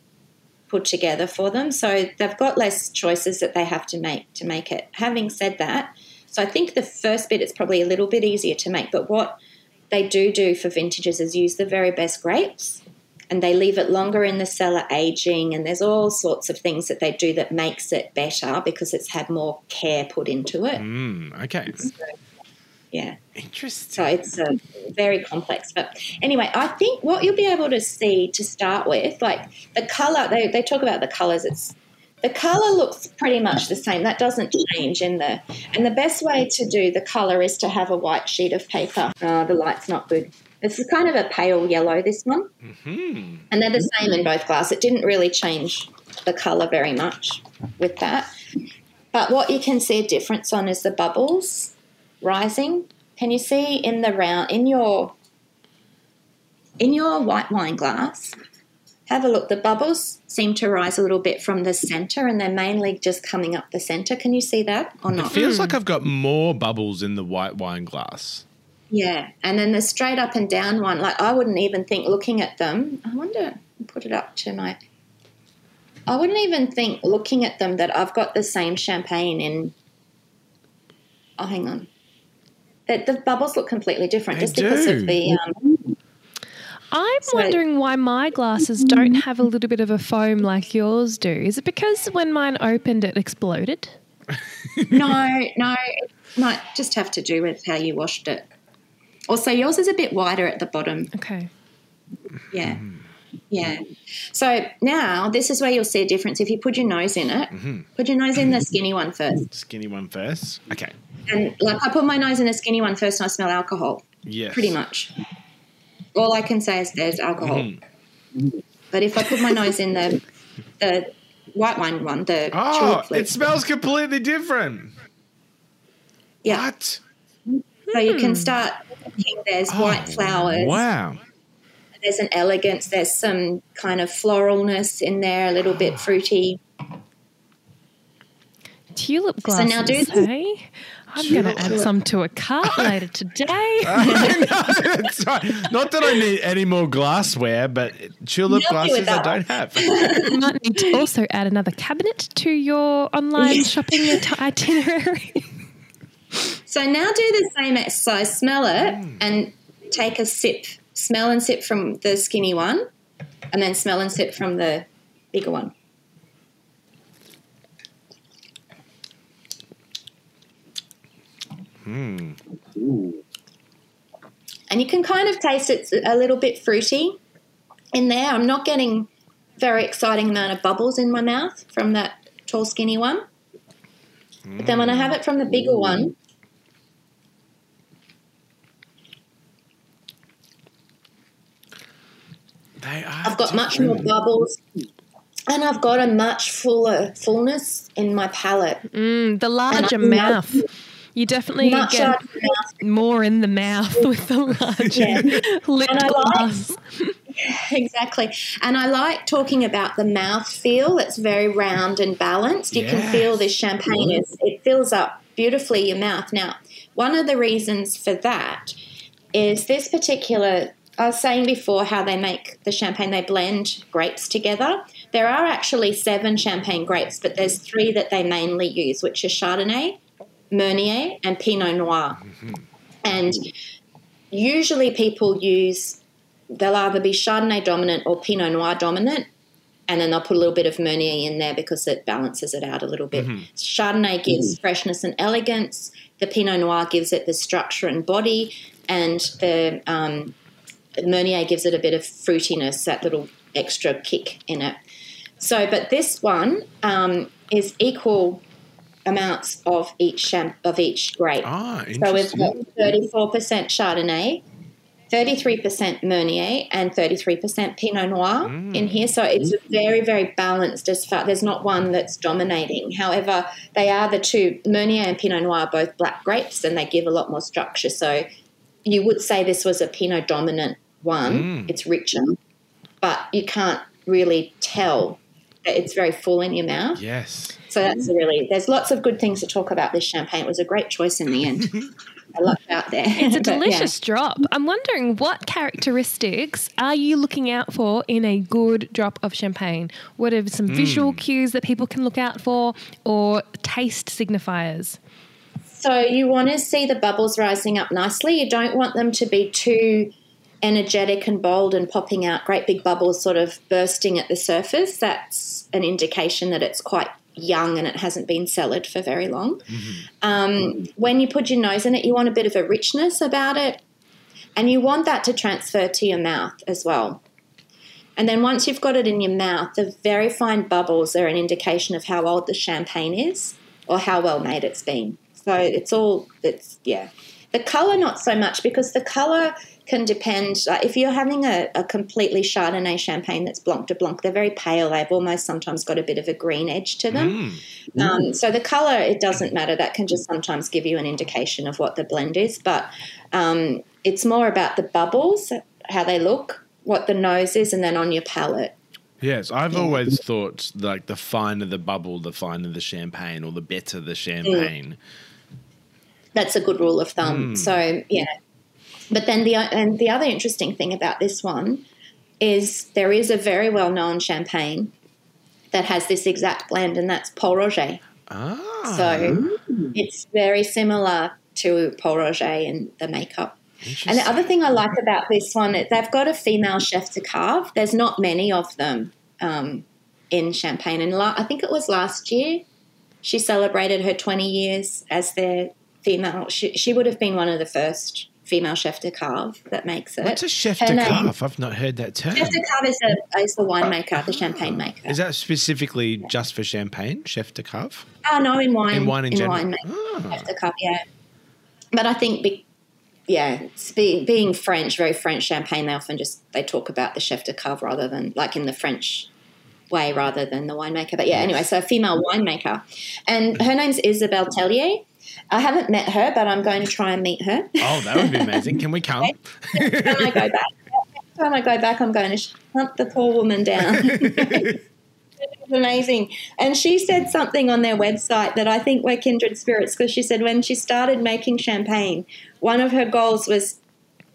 put together for them. So they've got less choices that they have to make to make it. Having said that so i think the first bit is probably a little bit easier to make but what they do do for vintages is use the very best grapes and they leave it longer in the cellar aging and there's all sorts of things that they do that makes it better because it's had more care put into it Mm, okay. yeah Interesting. so it's uh, very complex but anyway i think what you'll be able to see to start with like the color they, they talk about the colors it's the color looks pretty much the same that doesn't change in the and the best way to do the color is to have a white sheet of paper oh, the light's not good this is kind of a pale yellow this one Hmm. and they're the same in both glass. It didn't really change the colour very much with that. But what you can see a difference on is the bubbles rising. Can you see in the round in your in your white wine glass? Have a look. The bubbles seem to rise a little bit from the centre, and they're mainly just coming up the centre. Can you see that or not? It not? feels like I've got more bubbles in the white wine glass. Yeah, and then the straight up and down one, like I wouldn't even think looking at them. I wonder, put it up to my. I wouldn't even think looking at them that I've got the same champagne in. Oh, hang on. That the bubbles look completely different They just because of the. Um, I'm So- wondering why my glasses don't have a little bit of a foam like yours do. Is it because when mine opened, it exploded? *laughs* no, no, it might just have to do with how you washed it. Also, yours is a bit wider at the bottom. Okay. Yeah. Mm-hmm. Yeah. So now this is where you'll see a difference. If you put your nose in it, mm-hmm. put your nose in the skinny one first. Skinny one first. Okay. And like I put my nose in the skinny one first and I smell alcohol, Yes. pretty much. All I can say is there's alcohol. Mm-hmm. But if I put my nose in the the white wine one, the Oh, it smells completely different. yeah. What? So you can hmm. start thinking there's oh, white flowers. Oh, Wow. There's an elegance, there's some kind of floralness in there, a little bit fruity. Tulip So now do- hey? I'm going to add some to a cart *laughs* later today. *laughs* That's right. Not that I need any more glassware, but tulip you with glasses I don't have. you might need to also add another cabinet to your online shopping *laughs* itinerary. So now do the same exercise. Smell it and take a sip. Smell and sip from the skinny one, and then smell and sip from the bigger one. Hmm. And you can kind of taste it's a little bit fruity in there. I'm not getting very exciting amount of bubbles in my mouth from that tall, skinny one. But then when I have it from the bigger one, They are. I've got much more bubbles, and I've got a much fuller fullness in my palate. Mm, the larger And I- mouth. You definitely Much get more in the mouth with the larger Yeah. *laughs* lip And I like- gloss. *laughs* Exactly. And I like talking about the mouth feel. It's very round and balanced. You can feel this champagne is it fills up beautifully your mouth. Now, one of the reasons for that is this particular I was saying before how they make the champagne, they blend grapes together. There are actually seven champagne grapes, but there's three that they mainly use, which are Chardonnay, Meunier, and Pinot Noir. Mm-hmm. And usually people use they'll either be Chardonnay dominant or Pinot Noir dominant, and then they'll put a little bit of Meunier in there because it balances it out a little bit. Mm-hmm. Chardonnay gives mm-hmm. freshness and elegance. The Pinot Noir gives it the structure and body, and the um, Meunier gives it a bit of fruitiness, that little extra kick in it. So, but this one um, is equal amounts of each champ- of each grape. Ah, So we've got thirty-four percent Chardonnay, thirty-three percent Meunier, and thirty-three percent Pinot Noir in here. So it's very, very balanced. As far there's not one that's dominating. However, they are the two Meunier and Pinot Noir are both black grapes, and they give a lot more structure. So you would say this was a Pinot dominant one. Mm. It's richer, but you can't really tell it's very full in your mouth. Yes. So that's really there's lots of good things to talk about this champagne. It was a great choice in the end. *laughs* I lucked out there. It's a *laughs* But, yeah. delicious drop. I'm wondering what characteristics are you looking out for in a good drop of champagne? What are some mm. visual cues that people can look out for or taste signifiers? So you want to see the bubbles rising up nicely. You don't want them to be too energetic and bold and popping out great big bubbles sort of bursting at the surface. That's an indication that it's quite young and it hasn't been cellared for very long. Um, when you put your nose in it, you want a bit of a richness about it, and you want that to transfer to your mouth as well. And then once you've got it in your mouth, the very fine bubbles are an indication of how old the champagne is or how well made it's been. So it's all it's yeah. The color not so much because the color can depend. Like if you're having a, a completely Chardonnay champagne that's Blanc de Blanc, they're very pale. They've almost sometimes got a bit of a green edge to them. Um, so the color it doesn't matter. That can just sometimes give you an indication of what the blend is. But um, it's more about the bubbles, how they look, what the nose is, and then on your palate. Yes, I've always thought like the finer the bubble, the finer the champagne, or the better the champagne. That's a good rule of thumb. So yeah, But then the and the other interesting thing about this one is there is a very well known champagne that has this exact blend, and that's Pol Roger. Ah. So it's very similar to Pol Roger and the makeup. And the other thing I like about this one, is they've got a female chef de cave. There's not many of them um, in Champagne, and la- I think it was last year she celebrated her 20 years as their female. She, she would have been one of the first female chef de cave that makes it. What's a chef Her de name- cave? I've not heard that term. Chef de cave is, a, is the winemaker, the champagne maker. Is that specifically just for champagne, chef de cave? Oh no, in wine. In wine in general? wine, Ah. chef de cave, yeah. But I think, be, yeah, be, being French, very French champagne, they often just they talk about the chef de cave rather than like in the French way rather than the winemaker. But yeah, anyway, so a female winemaker, and her name's Isabelle Tellier. I haven't met her, but I'm going to try and meet her. Oh, that would be amazing. Can we *laughs* come? Time I go back, next time I go back, I'm going to hunt the poor woman down. *laughs* It's amazing. And she said something on their website that I think we're kindred spirits because she said when she started making champagne, one of her goals was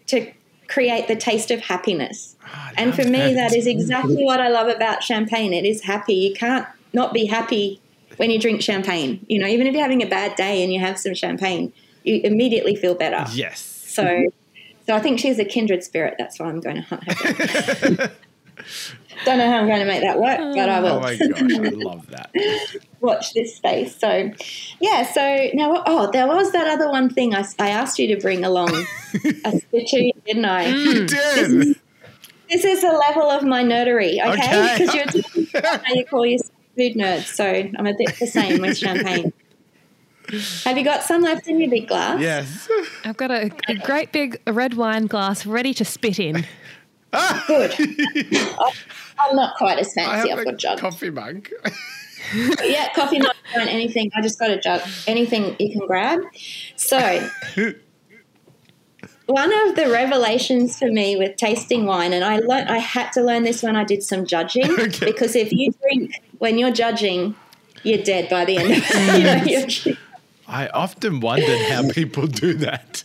to create the taste of happiness. Ah, I And for me, that is exactly what I love about champagne. It is happy. You can't not be happy when you drink champagne. You know, even if you're having a bad day and you have some champagne, you immediately feel better. Yes. So, so I think she's a kindred spirit. That's why I'm going to hunt her down. *laughs* Don't know how I'm going to make that work, but I will. Oh will my gosh, I love that. *laughs* watch this space. So, yeah. So now, oh, there was that other one thing I, I asked you to bring along *laughs* a stitcher, didn't I? You hmm. did. This is a level of my nerdery, okay? Okay. Because you're talking about how you call yourself food nerd, so I'm a bit the same with champagne. Have you got some left in your big glass? Yes. I've got a, a great big red wine glass ready to spit in. Good. I- I'm not quite as I fancy. have I've got a jugs. coffee mug. yeah, coffee, mug and anything. I just got a jug. Anything you can grab. So, one of the revelations for me with tasting wine, and I learned, I had to learn this when I did some judging, *laughs* Okay. because if you drink when you're judging, you're dead by the end. of it. *laughs* you know, I often wondered how people do that.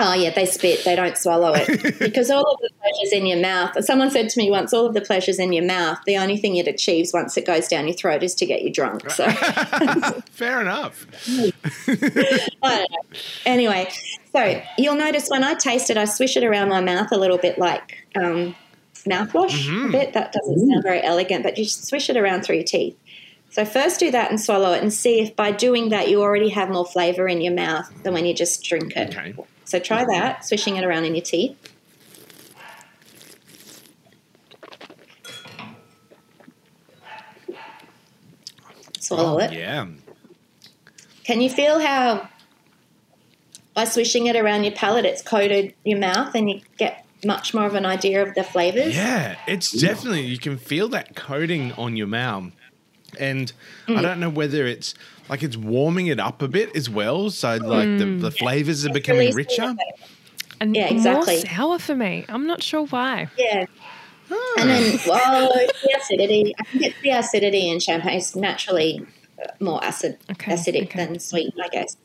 Oh yeah, they spit. They don't swallow it *laughs* because all of the pleasures in your mouth. Someone said to me once, all of the pleasures in your mouth. The only thing it achieves once it goes down your throat is to get you drunk. So *laughs* Fair enough. I don't know. Anyway, so you'll notice when I taste it, I swish it around my mouth a little bit like um, mouthwash. A mm-hmm. bit. That doesn't sound very elegant, but you swish it around through your teeth. So first do that and swallow it, and see if by doing that you already have more flavour in your mouth than when you just drink it. Okay. So try mm-hmm. that, swishing it around in your teeth. Swallow it. Yeah. Can you feel how by swishing it around your palate, it's coated your mouth and you get much more of an idea of the flavors? Yeah, it's definitely you can feel that coating on your mouth, and Mm. I don't know whether it's like it's warming it up a bit as well. So like the, the flavors are becoming Releasing richer. And Yeah, exactly. more sour for me. I'm not sure why. Yeah. And then, well, the acidity. I think it's the acidity in champagne. It's naturally uh, more acid, Okay, acidic okay. than sweet, I guess.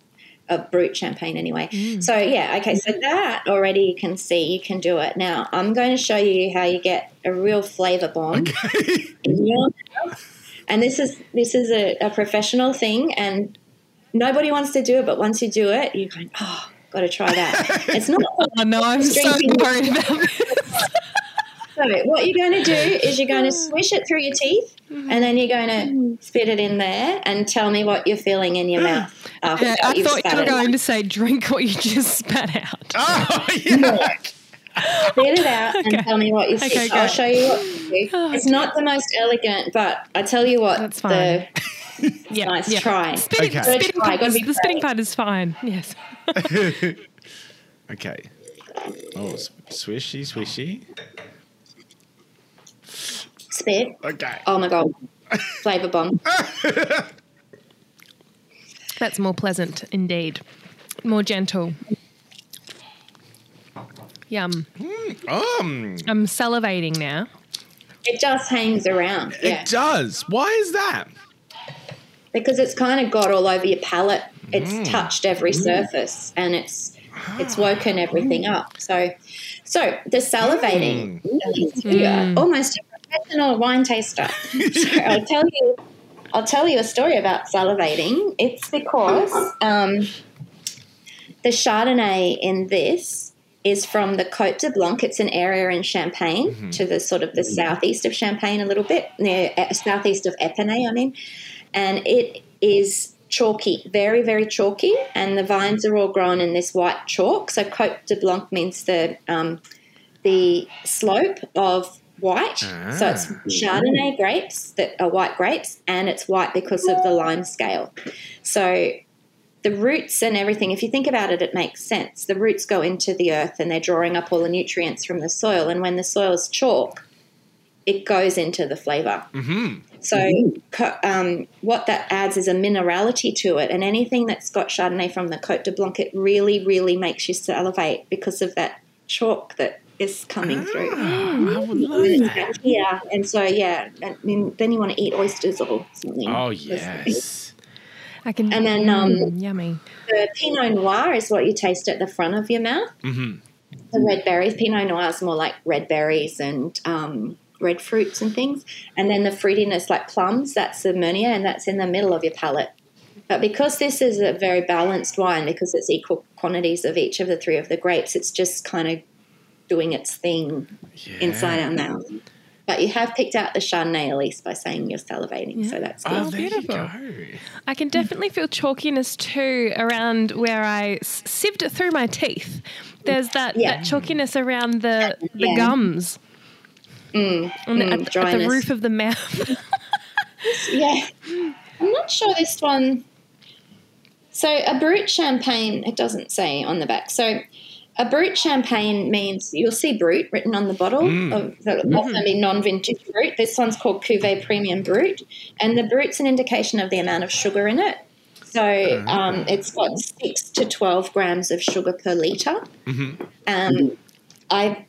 Of brut champagne, anyway. Mm. So yeah, okay. So that already you can see you can do it. Now I'm going to show you how you get a real flavor bomb *laughs* in your. And this is this is a, a professional thing, and nobody wants to do it, but once you do it, you go, oh, got to try that. *laughs* It's not Oh no, I'm so worried about this. *laughs* So what you're going to do is you're going to swish it through your teeth, and then you're going to spit it in there, and tell me what you're feeling in your mm. mouth. After Yeah, I thought you were it. going to say drink what you just spat out. *laughs* Oh yeah. Spit it out and tell me what you see. Okay, I'll show you what to do. Oh, it's not the most elegant, but I tell you what, That's the fine. *laughs* Yeah, nice yeah. try. Spitting, Okay. spitting try, part is- be the spitting brave. part is fine. Yes. *laughs* Okay. Oh, s- swishy, swishy. Spit. Okay. Oh my god, flavor bomb. *laughs* That's more pleasant indeed. More gentle. Yum. Um, I'm salivating now. It just hangs around, yeah, it does. Why is that? because it's kind of got all over your palate. It's Mm. touched every surface, and it's It's woken everything up. So, so the salivating, you're Mm. almost a professional wine taster. so I'll *laughs* tell you, I'll tell you a story about salivating. It's because um, the Chardonnay in this is from the Côte de Blanc. It's an area in Champagne to the sort of the southeast of Champagne a little bit, near uh, southeast of Epernay, I mean. And it is chalky, very, very chalky. And the vines are all grown in this white chalk. So Côte de Blanc means the, um, the slope of white. So it's Ah. Chardonnay grapes that are white grapes, and it's white because of the lime scale. So the roots and everything, if you think about it, it makes sense. The roots go into the earth and they're drawing up all the nutrients from the soil. And when the soil is chalk, it goes into the flavor. Mm-hmm. So, um, what that adds is a minerality to it. And anything that's got Chardonnay from the Cote de Blanc, it really, really makes you salivate because of that chalk that is coming through. *gasps* I would love that. Yeah, and so yeah, and then- then you want to eat oysters or something. Oh yes. I can. And then, um, Mm, yummy. The Pinot Noir is what you taste at the front of your mouth. Mm-hmm. The red berries, Pinot Noir is more like red berries and um, red fruits and things. And then the fruitiness, like plums, that's the Meunier, and that's in the middle of your palate. But because this is a very balanced wine, because it's equal quantities of each of the three of the grapes, it's just kind of doing its thing Yeah. inside our mouth. But you have picked out the Chardonnay at least by saying you're salivating, so that's good. Oh, there beautiful. you go. I can definitely feel chalkiness too around where I s- sieved it through my teeth. There's that, Yeah. that chalkiness around the, the Yeah. gums Mm, and mm, at, the- at the roof of the mouth. *laughs* Yeah. I'm not sure this one. So, a brut champagne, it doesn't say on the back. So, a brut champagne means you'll see brut written on the bottle. Mm. Of, that'll often be non vintage brut. This one's called Cuvée Premium Brut. And the brut's an indication of the amount of sugar in it. So, um, it's got 6 to 12 grams of sugar per litre. Mm-hmm. Um, I'm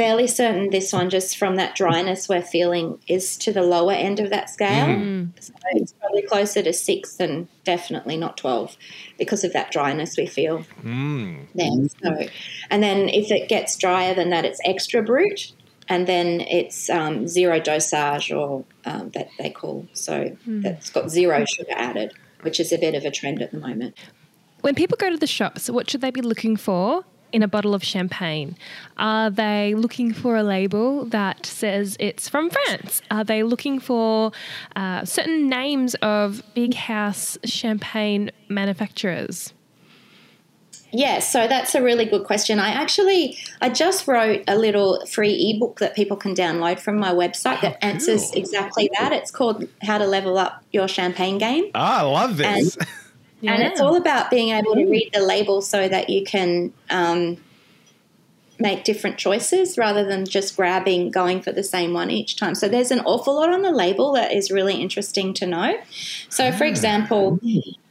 fairly certain this one, just from that dryness we're feeling, is to the lower end of that scale. Mm. So it's probably closer to six than definitely not 12 because of that dryness we feel Mm. there. So, and then if it gets drier than that, it's extra brut. And then it's um, zero dosage, or um, that they call. So that's got zero sugar added, which is a bit of a trend at the moment. when people go to the shops, what should they be looking for in a bottle of champagne? Are they looking for a label that says it's from France? Are they looking for uh, certain names of big house champagne manufacturers? Yeah, so that's a really good question. I actually I just wrote a little free ebook that people can download from my website that cool. answers exactly that. It's called How to Level Up Your Champagne Game. Ah, I love this. And *laughs* it's all about being able to read the label so that you can um, make different choices rather than just grabbing, going for the same one each time. So there's an awful lot on the label that is really interesting to know. So, for example,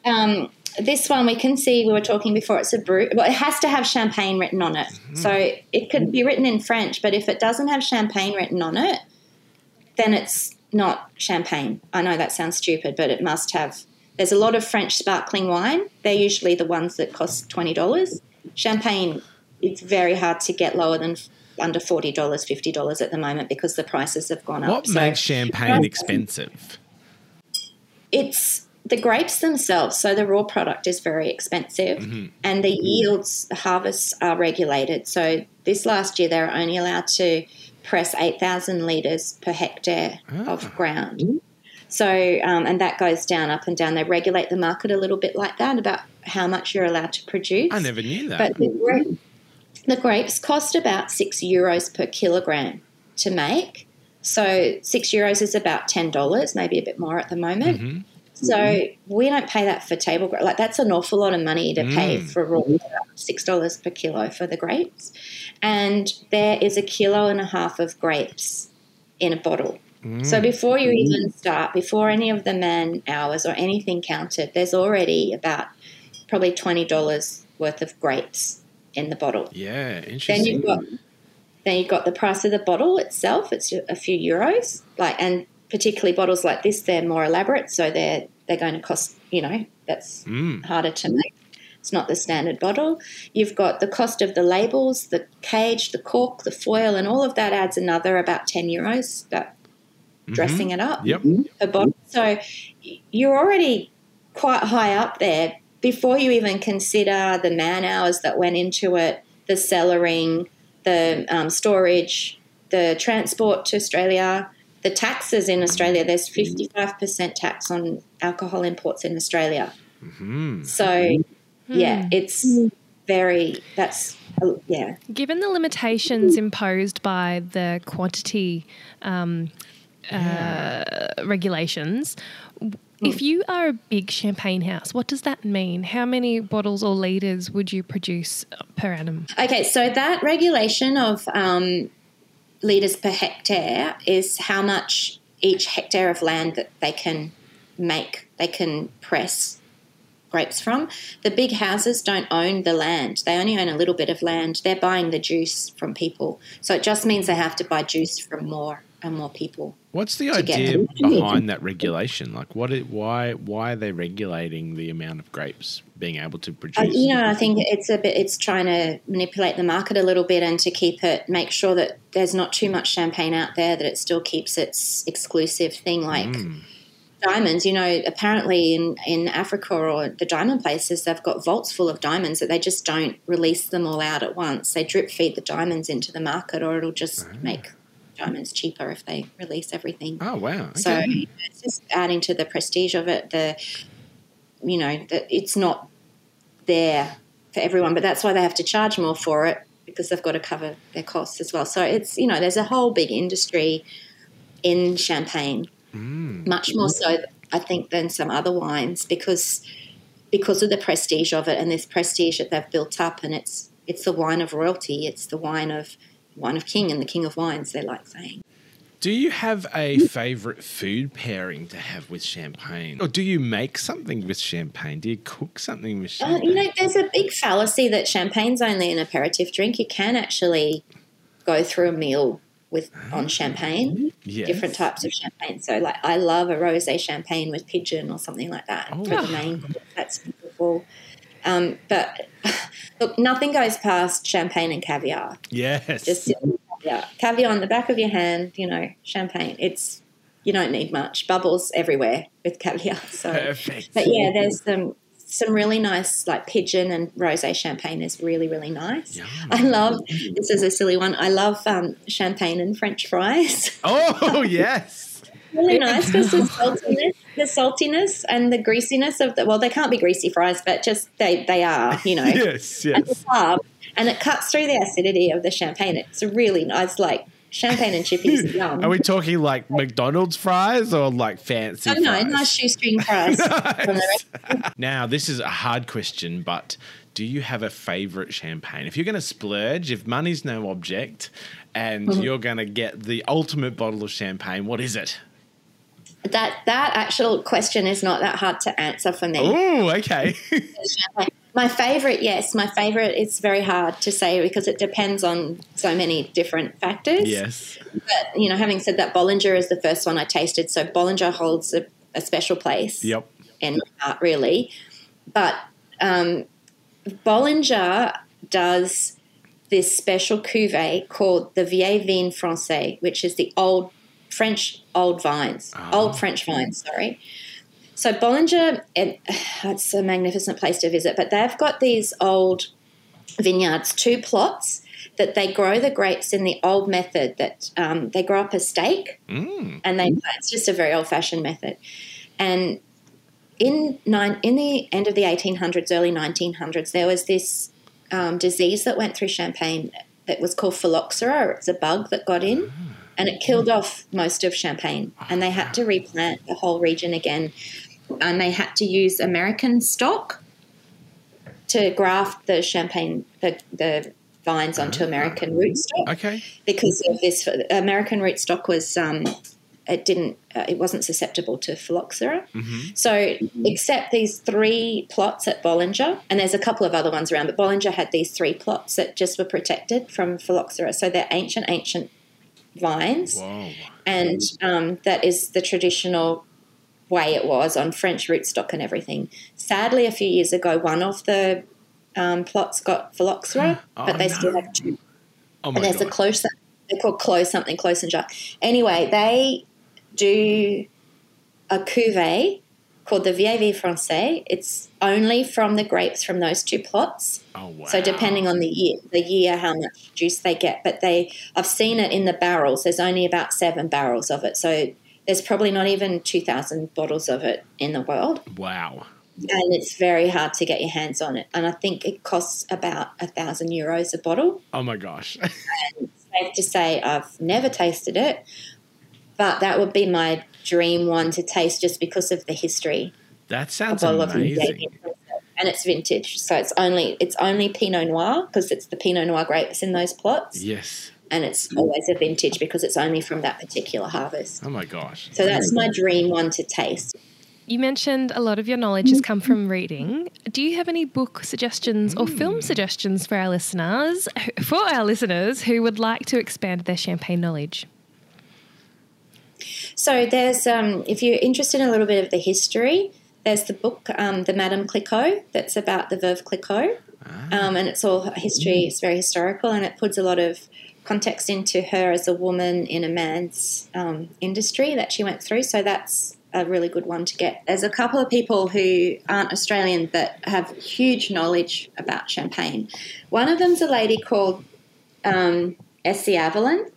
um, this one we can see we were talking before it's a brut well it has to have champagne written on it. So it could be written in french but if it doesn't have champagne written on it then it's not champagne. I know that sounds stupid but it must have there's a lot of french sparkling wine they're usually the ones that cost $20 champagne it's very hard to get lower than under $40 $50 at the moment because the prices have gone up what So- makes champagne expensive? it's the grapes themselves. So the raw product is very expensive, mm-hmm. and the yields, the harvests are regulated. So this last year, they were only allowed to press eight thousand liters per hectare of ah. ground. So um, and that goes down, up and down. They regulate the market a little bit like that about how much you're allowed to produce. I never knew that. But the, the grapes cost about six euros per kilogram to make. So six euros is about ten dollars, maybe a bit more at the moment. Mm-hmm. So we don't pay that for table grapes. Like that's an awful lot of money to pay Mm. for raw six dollars per kilo for the grapes, and there is a kilo and a half of grapes in a bottle. Mm. So before you even start, before any of the man hours or anything counted, there's already about probably twenty dollars worth of grapes in the bottle. yeah, Then interesting. you've got then you've got the price of the bottle itself. It's a few euros. Like and particularly bottles like this, they're more elaborate, so they're they're going to cost you know that's Mm. harder to make. It's not the standard bottle. You've got the cost of the labels, the cage, the cork, the foil, and all of that adds another about 10 euros, about dressing it up Yep. per bottle. So you're already quite high up there before you even consider the man hours that went into it, the cellaring, the um, storage, the transport to Australia, the taxes in Australia. There's 55% tax on alcohol imports in Australia. Mhm. So, yeah, it's very, that's, uh, yeah. Given the limitations imposed by the quantity um, uh, regulations, if you are a big champagne house, what does that mean? How many bottles or litres would you produce per annum? Okay, so that regulation of um, litres per hectare is how much each hectare of land that they can make, they can press grapes from. The big houses don't own the land, they only own a little bit of land. They're buying the juice from people. So it just means they have to buy juice from more and more people. What's the idea behind that regulation? Like, what? It, why? Why are they regulating the amount of grapes being able to produce? Uh, you know, I think it's a bit. It's trying to manipulate the market a little bit and to keep it, make sure that there's not too much champagne out there, that it still keeps its exclusive thing, like Mm. diamonds. You know, apparently in in Africa or the diamond places, they've got vaults full of diamonds that they just don't release them all out at once. They drip feed the diamonds into the market, or it'll just make diamonds cheaper if they release everything. Oh wow! Okay. So it's just adding to the prestige of it. The you know that it's not there for everyone, but that's why they have to charge more for it because they've got to cover their costs as well. So it's you know there's a whole big industry in champagne, Mm. much more so I think than some other wines because because of the prestige of it and this prestige that they've built up, and it's it's the wine of royalty. It's the wine of wine of king and the king of wines. They like saying. Do you have a favorite food pairing to have with champagne, or do you make something with champagne? Do you cook something with Uh, champagne? you know, there's a big fallacy that champagne's only an aperitif drink. You can actually go through a meal with on champagne, Yes. different types of champagne. So, like, I love a rosé champagne with pigeon or something like that Oh. for the main. That's beautiful. Um, but *laughs* look, nothing goes past champagne and caviar. Yes. Just caviar, caviar on the back of your hand. You know, champagne. It's you don't need much bubbles everywhere with caviar. *laughs* So. Perfect. But yeah, there's some some really nice like pigeon and rosé champagne is really really nice. Yum. *laughs* I love this is a silly one. I love um, champagne and French fries. Oh yes. really nice because the saltiness, the saltiness and the greasiness of the well, they can't be greasy fries, but just they they are, you know, *laughs* Yes. and the Yes. carb, and it cuts through the acidity of the champagne. It's a really nice, like champagne and chippies. *laughs* Yum. Are we talking like McDonald's fries or like fancy? Oh no, fries? nice shoestring fries. from the rest- Now, this is a hard question, but do you have a favorite champagne? If you're going to splurge, if money's no object, and Mm-hmm. you're going to get the ultimate bottle of champagne, what is it? That that actual question is not that hard to answer for me. Oh, okay. *laughs* My favorite, yes, my favorite. It's very hard to say because it depends on so many different factors. yes. But you know, having said that, Bollinger is the first one I tasted, so Bollinger holds a, a special place Yep. in my heart, really. But um, Bollinger does this special cuvee called the Vieille Vin Francais, which is the old French old vines, Ah. old French vines. Sorry. So Bollinger, it, *sighs* it's a magnificent place to visit, but they've got these old vineyards, two plots that they grow the grapes in the old method that um, they grow up a stake Mm. and they it's just a very old fashioned method. And in nine in the end of the 1800s, early 1900s, there was this um, disease that went through Champagne that was called phylloxera. It's a bug that got in, and it killed off most of Champagne. And they had to replant the whole region again, and they had to use American stock to graft the Champagne the the vines onto American rootstock Okay. because of this American rootstock was um, it didn't uh, it wasn't susceptible to phylloxera. Mm-hmm. So except these three plots at Bollinger, and there's a couple of other ones around, but Bollinger had these three plots that just were protected from phylloxera. So they're ancient, ancient vines, and um, that is the traditional way it was on French rootstock and everything. Sadly, a few years ago, one of the um, plots got phylloxera, *gasps* Oh, but they no. still have two. Oh my And there's god. a close, they're called close something, close and jar. Anyway, they do a cuvee called the Vieille Francais. It's only from the grapes from those two plots. oh wow. So depending on the year, the year how much juice they get, but they I've seen it in the barrels. There's only about seven barrels of it, so there's probably not even two thousand bottles of it in the world, Wow. and it's very hard to get your hands on it. And I think it costs about a thousand euros a bottle. Oh my gosh. Safe to say, I've never tasted it, but that would be my dream one to taste just because of the history. that A sounds bottle of amazing. Vieille and it's vintage, so it's only it's only Pinot Noir because it's the Pinot Noir grapes in those plots. Yes. and it's always a vintage because it's only from that particular harvest. Oh my gosh. So that's my dream one to taste. You mentioned a lot of your knowledge has come from reading. Do you have any book suggestions or film hmm. suggestions for our listeners, for our listeners who would like to expand their champagne knowledge? So there's, um, if you're interested in a little bit of the history, there's the book, um, the Madame Clicquot, that's about the Veuve Clicquot, um, and it's all history. It's very historical, and it puts a lot of context into her as a woman in a man's um, industry that she went through. So that's a really good one to get. There's a couple of people who aren't Australian that have huge knowledge about champagne. One of them's a lady called um, Essi Avellan.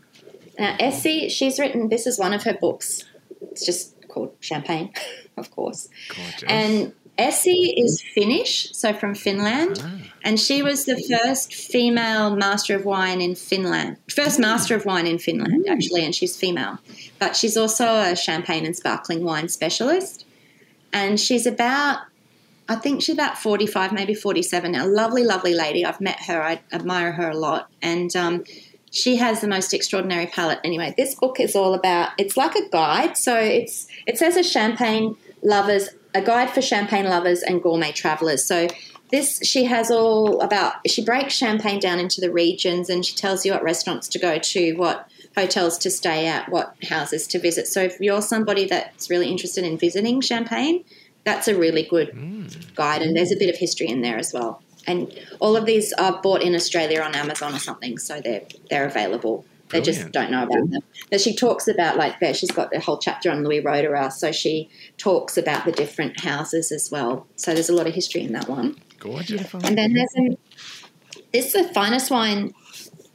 Now, Essi, she's written, this is one of her books. It's just called Champagne, *laughs* of course. Gorgeous. And Essi is Finnish, so from Finland. And she was the first female master of wine in Finland. First master of wine in Finland, actually, and she's female. But she's also a champagne and sparkling wine specialist. And she's about, I think she's about 45, maybe 47 A Lovely, lovely lady. I've met her. I admire her a lot. And um, she has the most extraordinary palate. Anyway, this book is all about, it's like a guide. So it's it says a champagne lovers, a guide for champagne lovers and gourmet travelers. So this she has all about she breaks champagne down into the regions and she tells you what restaurants to go to what hotels to stay at what houses to visit so if you're somebody that's really interested in visiting champagne that's a really good hmm. guide and there's a bit of history in there as well and all of these are bought in australia on amazon or something so they're they're available they just don't know about them. But she talks about like there. She's got the whole chapter on Louis Roederer, so she talks about the different houses as well. So there's a lot of history in that one. Gorgeous. Beautiful. And then there's an, this is the finest wine.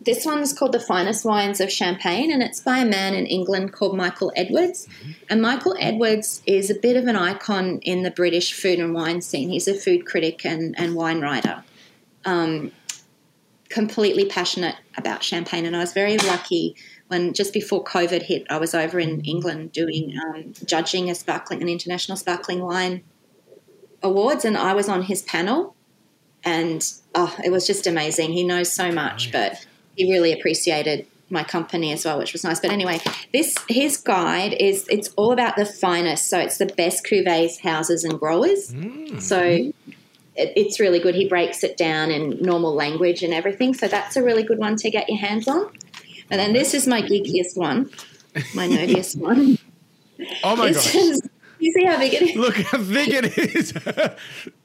This one's called the finest wines of Champagne, and it's by a man in England called Michael Edwards. And Michael Edwards is a bit of an icon in the British food and wine scene. He's a food critic and, and wine writer. Um, completely passionate about champagne, and I was very lucky when just before COVID hit, I was over in England doing um, judging a sparkling, an international sparkling wine awards, and I was on his panel, and oh, it was just amazing. He knows so much, but he really appreciated my company as well, which was nice. But anyway, this his guide is it's all about the finest, so it's the best cuvées, houses, and growers. Mm. So it, it's really good. He breaks it down in normal language and everything. So that's a really good one to get your hands on. And then this is my geekiest one, my nerdiest *laughs* one. Oh my this gosh. is you see how big it is. Look how big it is. *laughs*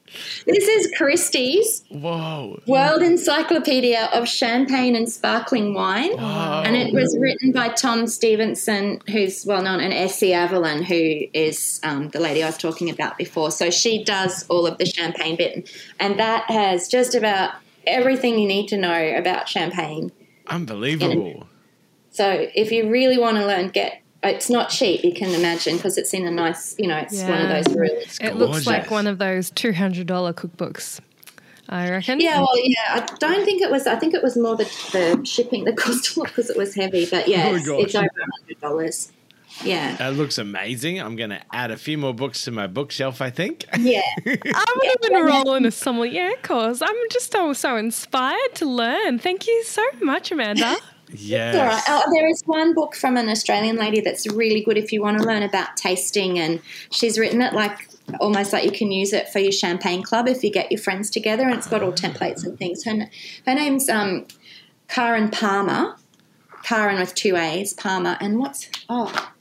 This is Christie's Whoa. World Encyclopedia of Champagne and Sparkling Wine. Wow. And it was written by Tom Stevenson, who's well known, and Essi Avellan, who is um, the lady I was talking about before. So she does all of the champagne bit. And that has just about everything you need to know about champagne. Unbelievable. So if you really want to learn, get it's not cheap, you can imagine, because it's in a nice, you know, it's one of those really. It looks like one of those $200 cookbooks, I reckon. Yeah, well, yeah, I don't think it was. I think it was more the, the shipping that *laughs* cost a lot because it was heavy. But yeah, Oh it's, gosh. it's over hundred dollars. Yeah, That looks amazing. I'm going to add a few more books to my bookshelf, I think. yeah. I'm going to roll in a sommelier course. I'm just so, so inspired to learn. Thank you so much, Amanda. *laughs* Yes. All right. Oh, there is one book from an Australian lady that's really good if you want to learn about tasting, and she's written it like almost like you can use it for your champagne club if you get your friends together, and it's got all templates and things. Her, her name's um, Kaaren Palmer, Kaaren with two A's, Palmer, and what's oh,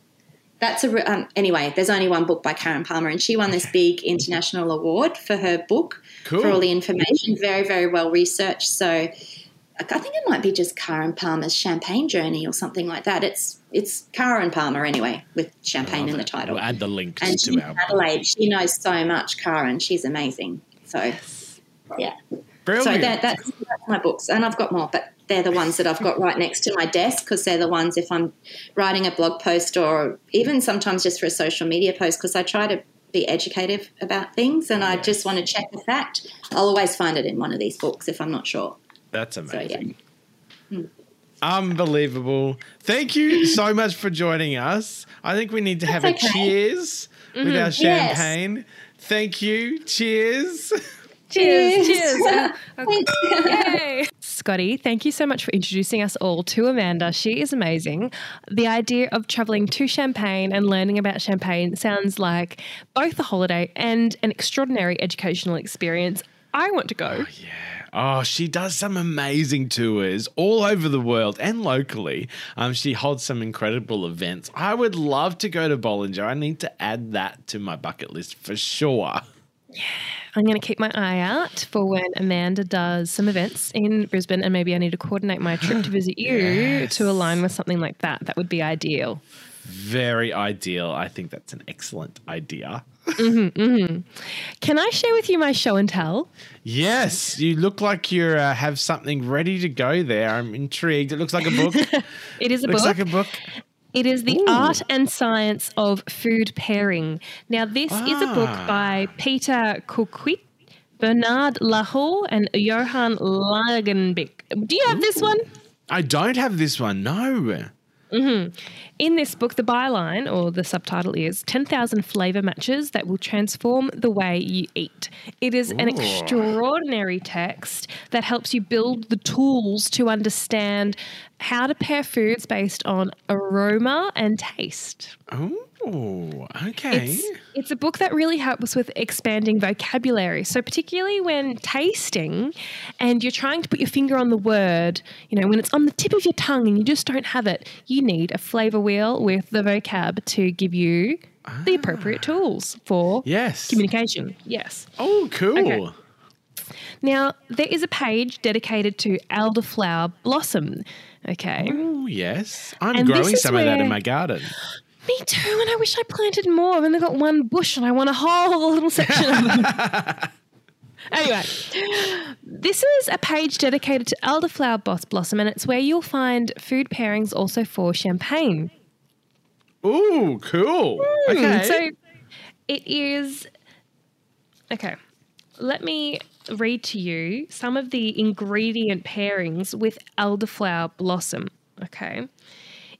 that's a um, anyway. There's only one book by Kaaren Palmer, and she won this big international award for her book Cool. for all the information. Very, very well researched. So I think it might be just Kaaren Palmer's Champagne Journey or something like that. It's it's Kaaren Palmer anyway with champagne in the title. We'll add the link and to she's our Adelaide. She knows so much, Kaaren. She's amazing. So yeah. Brilliant. So that, that's, that's my books, and I've got more, but they're the ones that I've got right next to my desk because they're the ones if I'm writing a blog post or even sometimes just for a social media post because I try to be educative about things and I just want to check the fact. I'll always find it in one of these books if I'm not sure. That's yeah. amazing. Unbelievable. Thank you so much for joining us. I think we need to have That's a okay. cheers with our champagne. Thank you. Cheers. *laughs* Cheers, Cheers. cheers. *laughs* Uh, Yay. Scotty, thank you so much for introducing us all to Amanda. She is amazing. The idea of traveling to Champagne and learning about Champagne sounds like both a holiday and an extraordinary educational experience. I want to go. Oh, she does some amazing tours all over the world and locally. Um, she holds some incredible events. I would love to go to Bollinger. I need to add that to my bucket list for sure. Yeah, I'm going to keep my eye out for when Amanda does some events in Brisbane, and maybe I need to coordinate my trip to *gasps* visit you Yes. to align with something like that. That would be ideal. Very ideal. I think that's an excellent idea. Can I share with you my show and tell? Yes, you look like you uh, have something ready to go there. I'm intrigued. It looks like a book. *laughs* It is a looks book. like a book. It is the Ooh. art and science of food pairing. Now, this is a book Ah. by Peter Coucquyt, Bernard Lahousse, and Johan Langenbick. Do you have this one? I don't have this one. No. Mm-hmm. In this book, the byline or the subtitle is 10,000 flavor matches that will transform the way you eat. It is an extraordinary text that helps you build the tools to understand how to pair foods based on aroma and taste. Oh, okay. It's, it's a book that really helps with expanding vocabulary. So, particularly when tasting and you're trying to put your finger on the word, you know, when it's on the tip of your tongue and you just don't have it, you need a flavor wheel with the vocab to give you the appropriate ah. tools for yes. communication. Yes. Oh, cool. Okay. Now, there is a page dedicated to elderflower blossom. Okay. Oh, yes. I'm And growing some of that in my garden. Me too, and I wish I planted more. I've only got one bush, and I want a whole little section of them. *laughs* anyway, this is a page dedicated to elderflower boss blossom, and it's where you'll find food pairings also for champagne. Ooh, cool. Okay. Hmm, So it is okay. Let me read to you some of the ingredient pairings with elderflower blossom. Okay.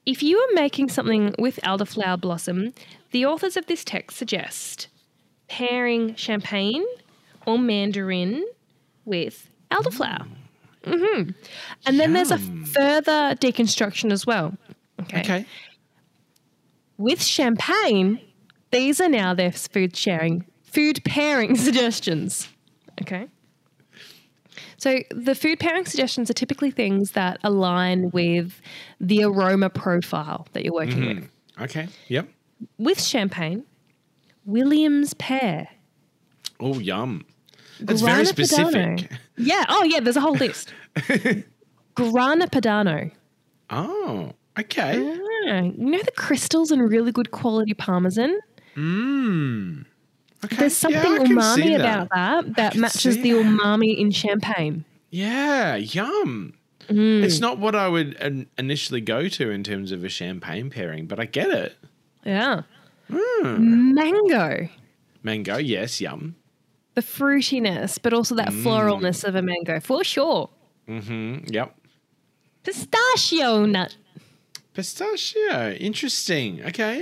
If you are making something with elderflower blossom, the authors of this text suggest pairing champagne or mandarin with elderflower. Mm-hmm. And then there's a further deconstruction as well. Okay. okay. With champagne, these are now their food sharing, food pairing *laughs* suggestions. Okay. So the food pairing suggestions are typically things that align with the aroma profile that you're working with. Okay. Yep. With champagne, Williams pear. Oh, yum. That's very specific. Padano. Yeah. Oh, yeah. There's a whole list. *laughs* Grana Padano. Oh, okay. Ah, you know the crystals and really good quality parmesan? Mmm. Okay. There's something see umami that. about that that matches the that. umami in champagne. Yeah, yum. Mm. It's not what I would in- initially go to in terms of a champagne pairing, but I get it. Yeah. Mm. Mango. Mango, yes, yum. The fruitiness, but also that Mm. floralness of a mango, for sure. Mm-hmm. Yep. Pistachio nut. Pistachio, interesting. Okay.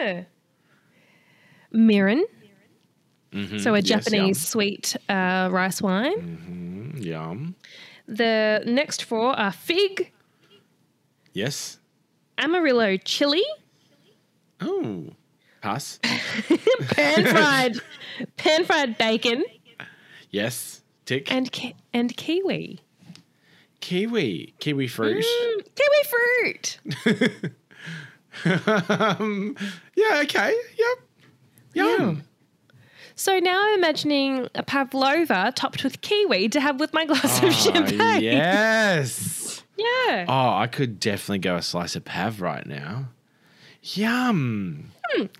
Yeah. Mirin. Mhm, So a yes, Japanese sweet uh, rice wine. Yum. Mm, yum. The next four are fig, Yes. Amarillo chili, Oh, pass. *laughs* *laughs* pan fried, pan fried bacon, yes. Tick. and ki- and kiwi. kiwi. Kiwi fruit. Mm, kiwi fruit. *laughs* um, yeah, okay. Yep. Yum. So now I'm imagining a pavlova topped with kiwi to have with my glass of Oh, champagne. yes. *laughs* Yeah. Oh, I could definitely go a slice of pav right now. Yum.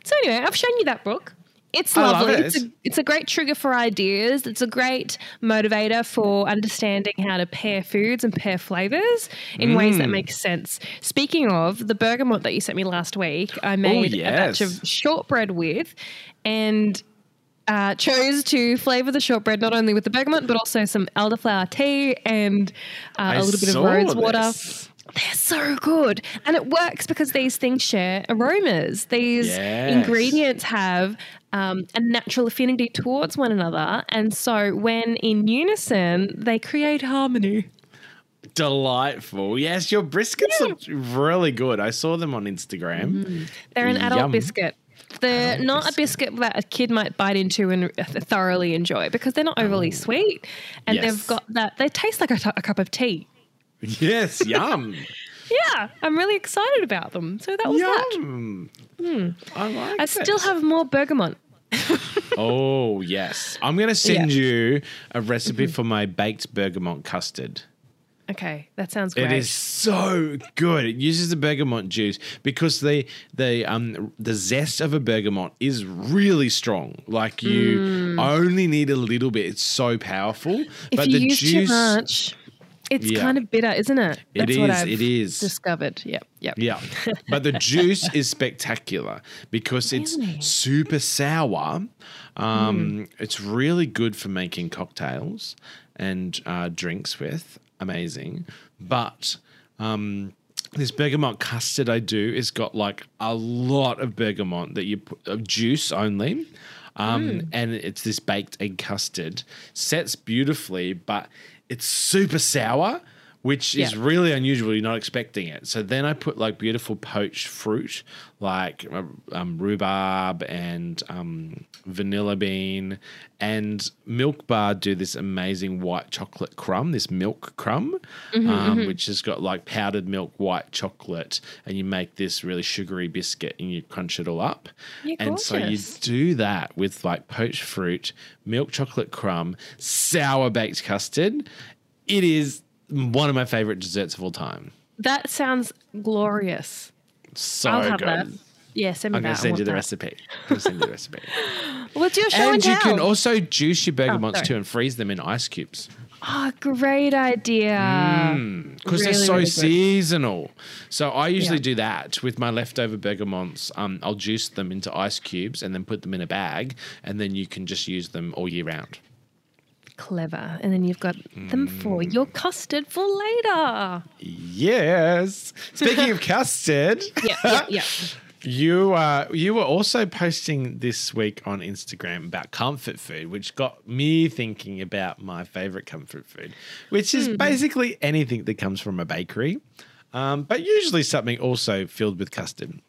So anyway, I've shown you that book. It's lovely. it. It's a, it's a great trigger for ideas. It's a great motivator for understanding how to pair foods and pair flavors in ways Mm. that make sense. Speaking of the bergamot that you sent me last week, I made a batch Oh, of shortbread with, and uh, chose to flavor the shortbread not only with the bergamot but also some elderflower tea and uh, a little bit of rose water. this. They're so good. And it works because these things share aromas. These Yes. ingredients have um, a natural affinity towards one another. And so when in unison, they create harmony. Delightful. Yes, your briskets look really good. I saw them on Instagram. They're an adult Yum. biscuit. They're not a biscuit that a kid might bite into and thoroughly enjoy because they're not overly mm. sweet. And Yes. they've got that, they taste like a t- a cup of tea. Yes, *laughs* yum. Yeah, I'm really excited about them. So that was that. yum. Hmm. I like I still it. have more bergamot. *laughs* Oh, yes. I'm going to send you a recipe for my baked bergamot custard. Okay, that sounds great. It is so good. It uses the bergamot juice because the the um the zest of a bergamot is really strong. Like you only need a little bit. It's so powerful. Mm. If but you the use juice too much, it's Yeah. kind of bitter, isn't it? It That's what is, I've it is. discovered. Yep, yep. Yeah. But the *laughs* juice is spectacular because it's super sour. Um, It's really good for making cocktails and uh, drinks with. Amazing. But um, this bergamot custard I do has got like a lot of bergamot that you put of juice only. Um, And it's this baked egg custard. Sets beautifully, but it's super sour which is really unusual. You're not expecting it. So then I put like beautiful poached fruit, like uh, um, rhubarb and um, vanilla bean, and Milk Bar do this amazing white chocolate crumb, this milk crumb, Mm-hmm, um, which has got like powdered milk, white chocolate, and you make this really sugary biscuit and you crunch it all up. Yeah, and so you do that with like poached fruit, milk chocolate crumb, sour baked custard. It is one of my favorite desserts of all time. That sounds glorious. So I'll have good. that. Yeah, send me I'm going to send you the that. recipe. I'm going to send you the recipe. *laughs* What's your show and, and you tell? can also juice your bergamots sorry. too and freeze them in ice cubes oh, great idea. because they're so really seasonal. So I usually Yeah. do that with my leftover bergamots. Um, I'll juice them into ice cubes and then put them in a bag, and then you can just use them all year round. Clever. And then you've got them for Mm. your custard for later. Yes. Speaking of *laughs* custard. Yeah, yeah, yeah. *laughs* You uh, you were also posting this week on Instagram about comfort food, which got me thinking about my favorite comfort food, which is basically anything that comes from a bakery, um, but usually something also filled with custard.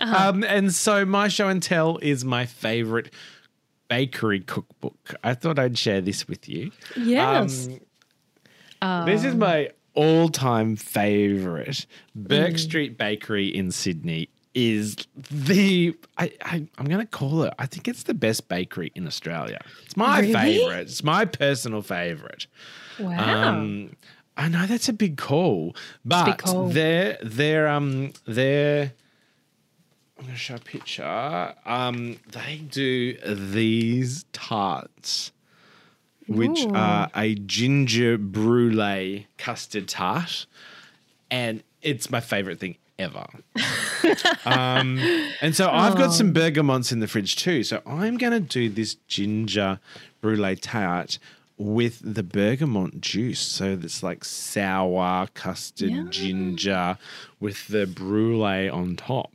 Um, and so my show and tell is my favorite bakery cookbook. I thought I'd share this with you. Yes. Um, this is my all-time favorite. Bourke Street Bakery in Sydney is the I, I I'm gonna call it. I think it's the best bakery in Australia. It's my Really? favorite. It's my personal favorite. wow. Um, I know that's a big call, but call. they're they're um they're. I'm gonna show a picture. Um, they do these tarts, which Ooh. are a ginger brulee custard tart, and it's my favorite thing ever. *laughs* um, and so I've got some bergamots in the fridge too. So I'm going to do this ginger brulee tart with the bergamot juice. So it's like sour custard Yeah. ginger with the brulee on top.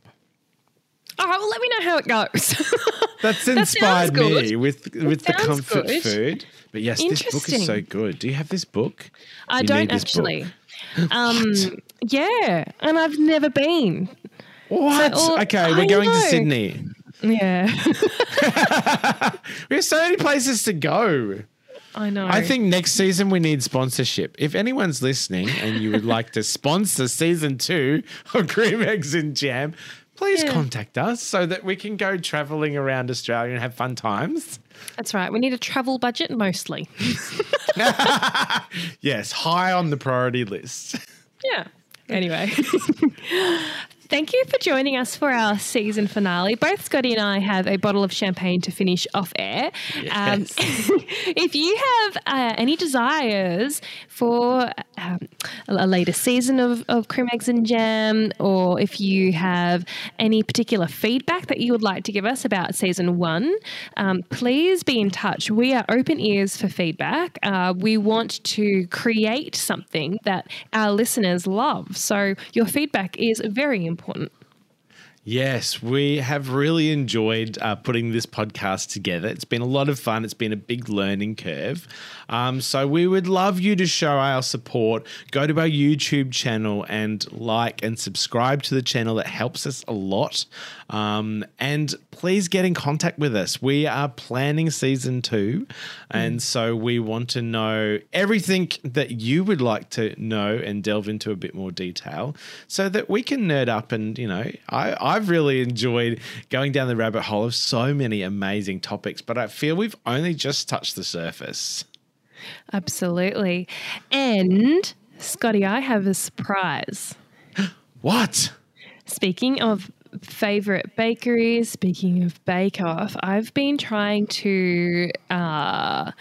All right, well, let me know how it goes. *laughs* That's That inspired good. me with with the comfort good. food. But yes, this book is so good. Do you have this book? I You don't need this book. actually. *gasps* Um, yeah, and I've never been. What? all- okay, we're I going to. Sydney. Yeah. *laughs* We have so many places to go. I know. I think next season we need sponsorship. If anyone's listening and you would like to sponsor season two of Cream Eggs and Jam, please Yeah. contact us so that we can go traveling around Australia and have fun times. that's right. We need a travel budget mostly. *laughs* Yes, high on the priority list. Yeah. Anyway. *laughs* Thank you for joining us for our season finale. Both Scotty and I have a bottle of champagne to finish off air. Um, Yes. *laughs* if you have uh, any desires for um, a later season of, of Cream Eggs and Jam, or if you have any particular feedback that you would like to give us about season one, um, please be in touch. We are open ears for feedback. Uh, we want to create something that our listeners love. So your feedback is very important. Yes, we have really enjoyed uh, putting this podcast together. It's been a lot of fun. It's been a big learning curve. Um, so we would love you to show our support. Go to our YouTube channel and like and subscribe to the channel. It helps us a lot. Um, and please get in contact with us. We are planning season two. And so we want to know everything that you would like to know and delve into a bit more detail so that we can nerd up. And, you know, I, I've really enjoyed going down the rabbit hole of so many amazing topics, but I feel we've only just touched the surface. Absolutely. And Scotty, I have a surprise. *gasps* What? Speaking of favorite bakeries, speaking of Bake Off, I've been trying to uh,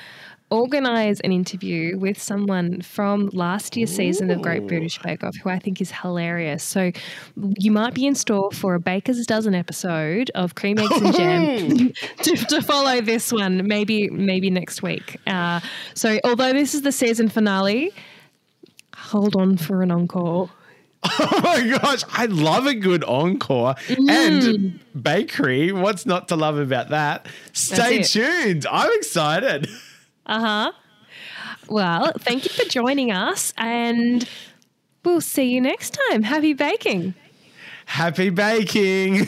organize an interview with someone from last year's season of Great British Bake Off who I think is hilarious. So you might be in store for a Baker's Dozen episode of Cream Eggs and Jam *laughs* *laughs* to, to follow this one, maybe maybe next week. Uh, so although this is the season finale, hold on for an encore. *laughs* Oh my gosh, I love a good encore Mm. and bakery. What's not to love about that? Stay tuned. I'm excited. Uh huh. Well, thank you for joining us, and we'll see you next time. Happy baking. Happy baking.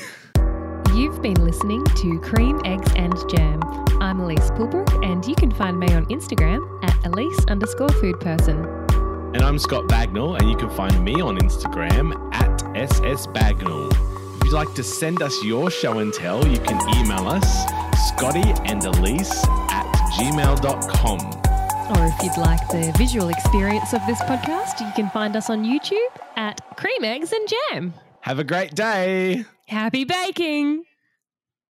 You've been listening to Cream, Eggs, and Jam. I'm Elise Bulbrook, and you can find me on Instagram at Elise underscore food person. And I'm Scott Bagnall, and you can find me on Instagram at ssbagnall. If you'd like to send us your show and tell, you can email us, Scotty and Elise at gmail.com. Or if you'd like the visual experience of this podcast, you can find us on YouTube at Cream, Eggs, and Jam. Have a great day. Happy baking!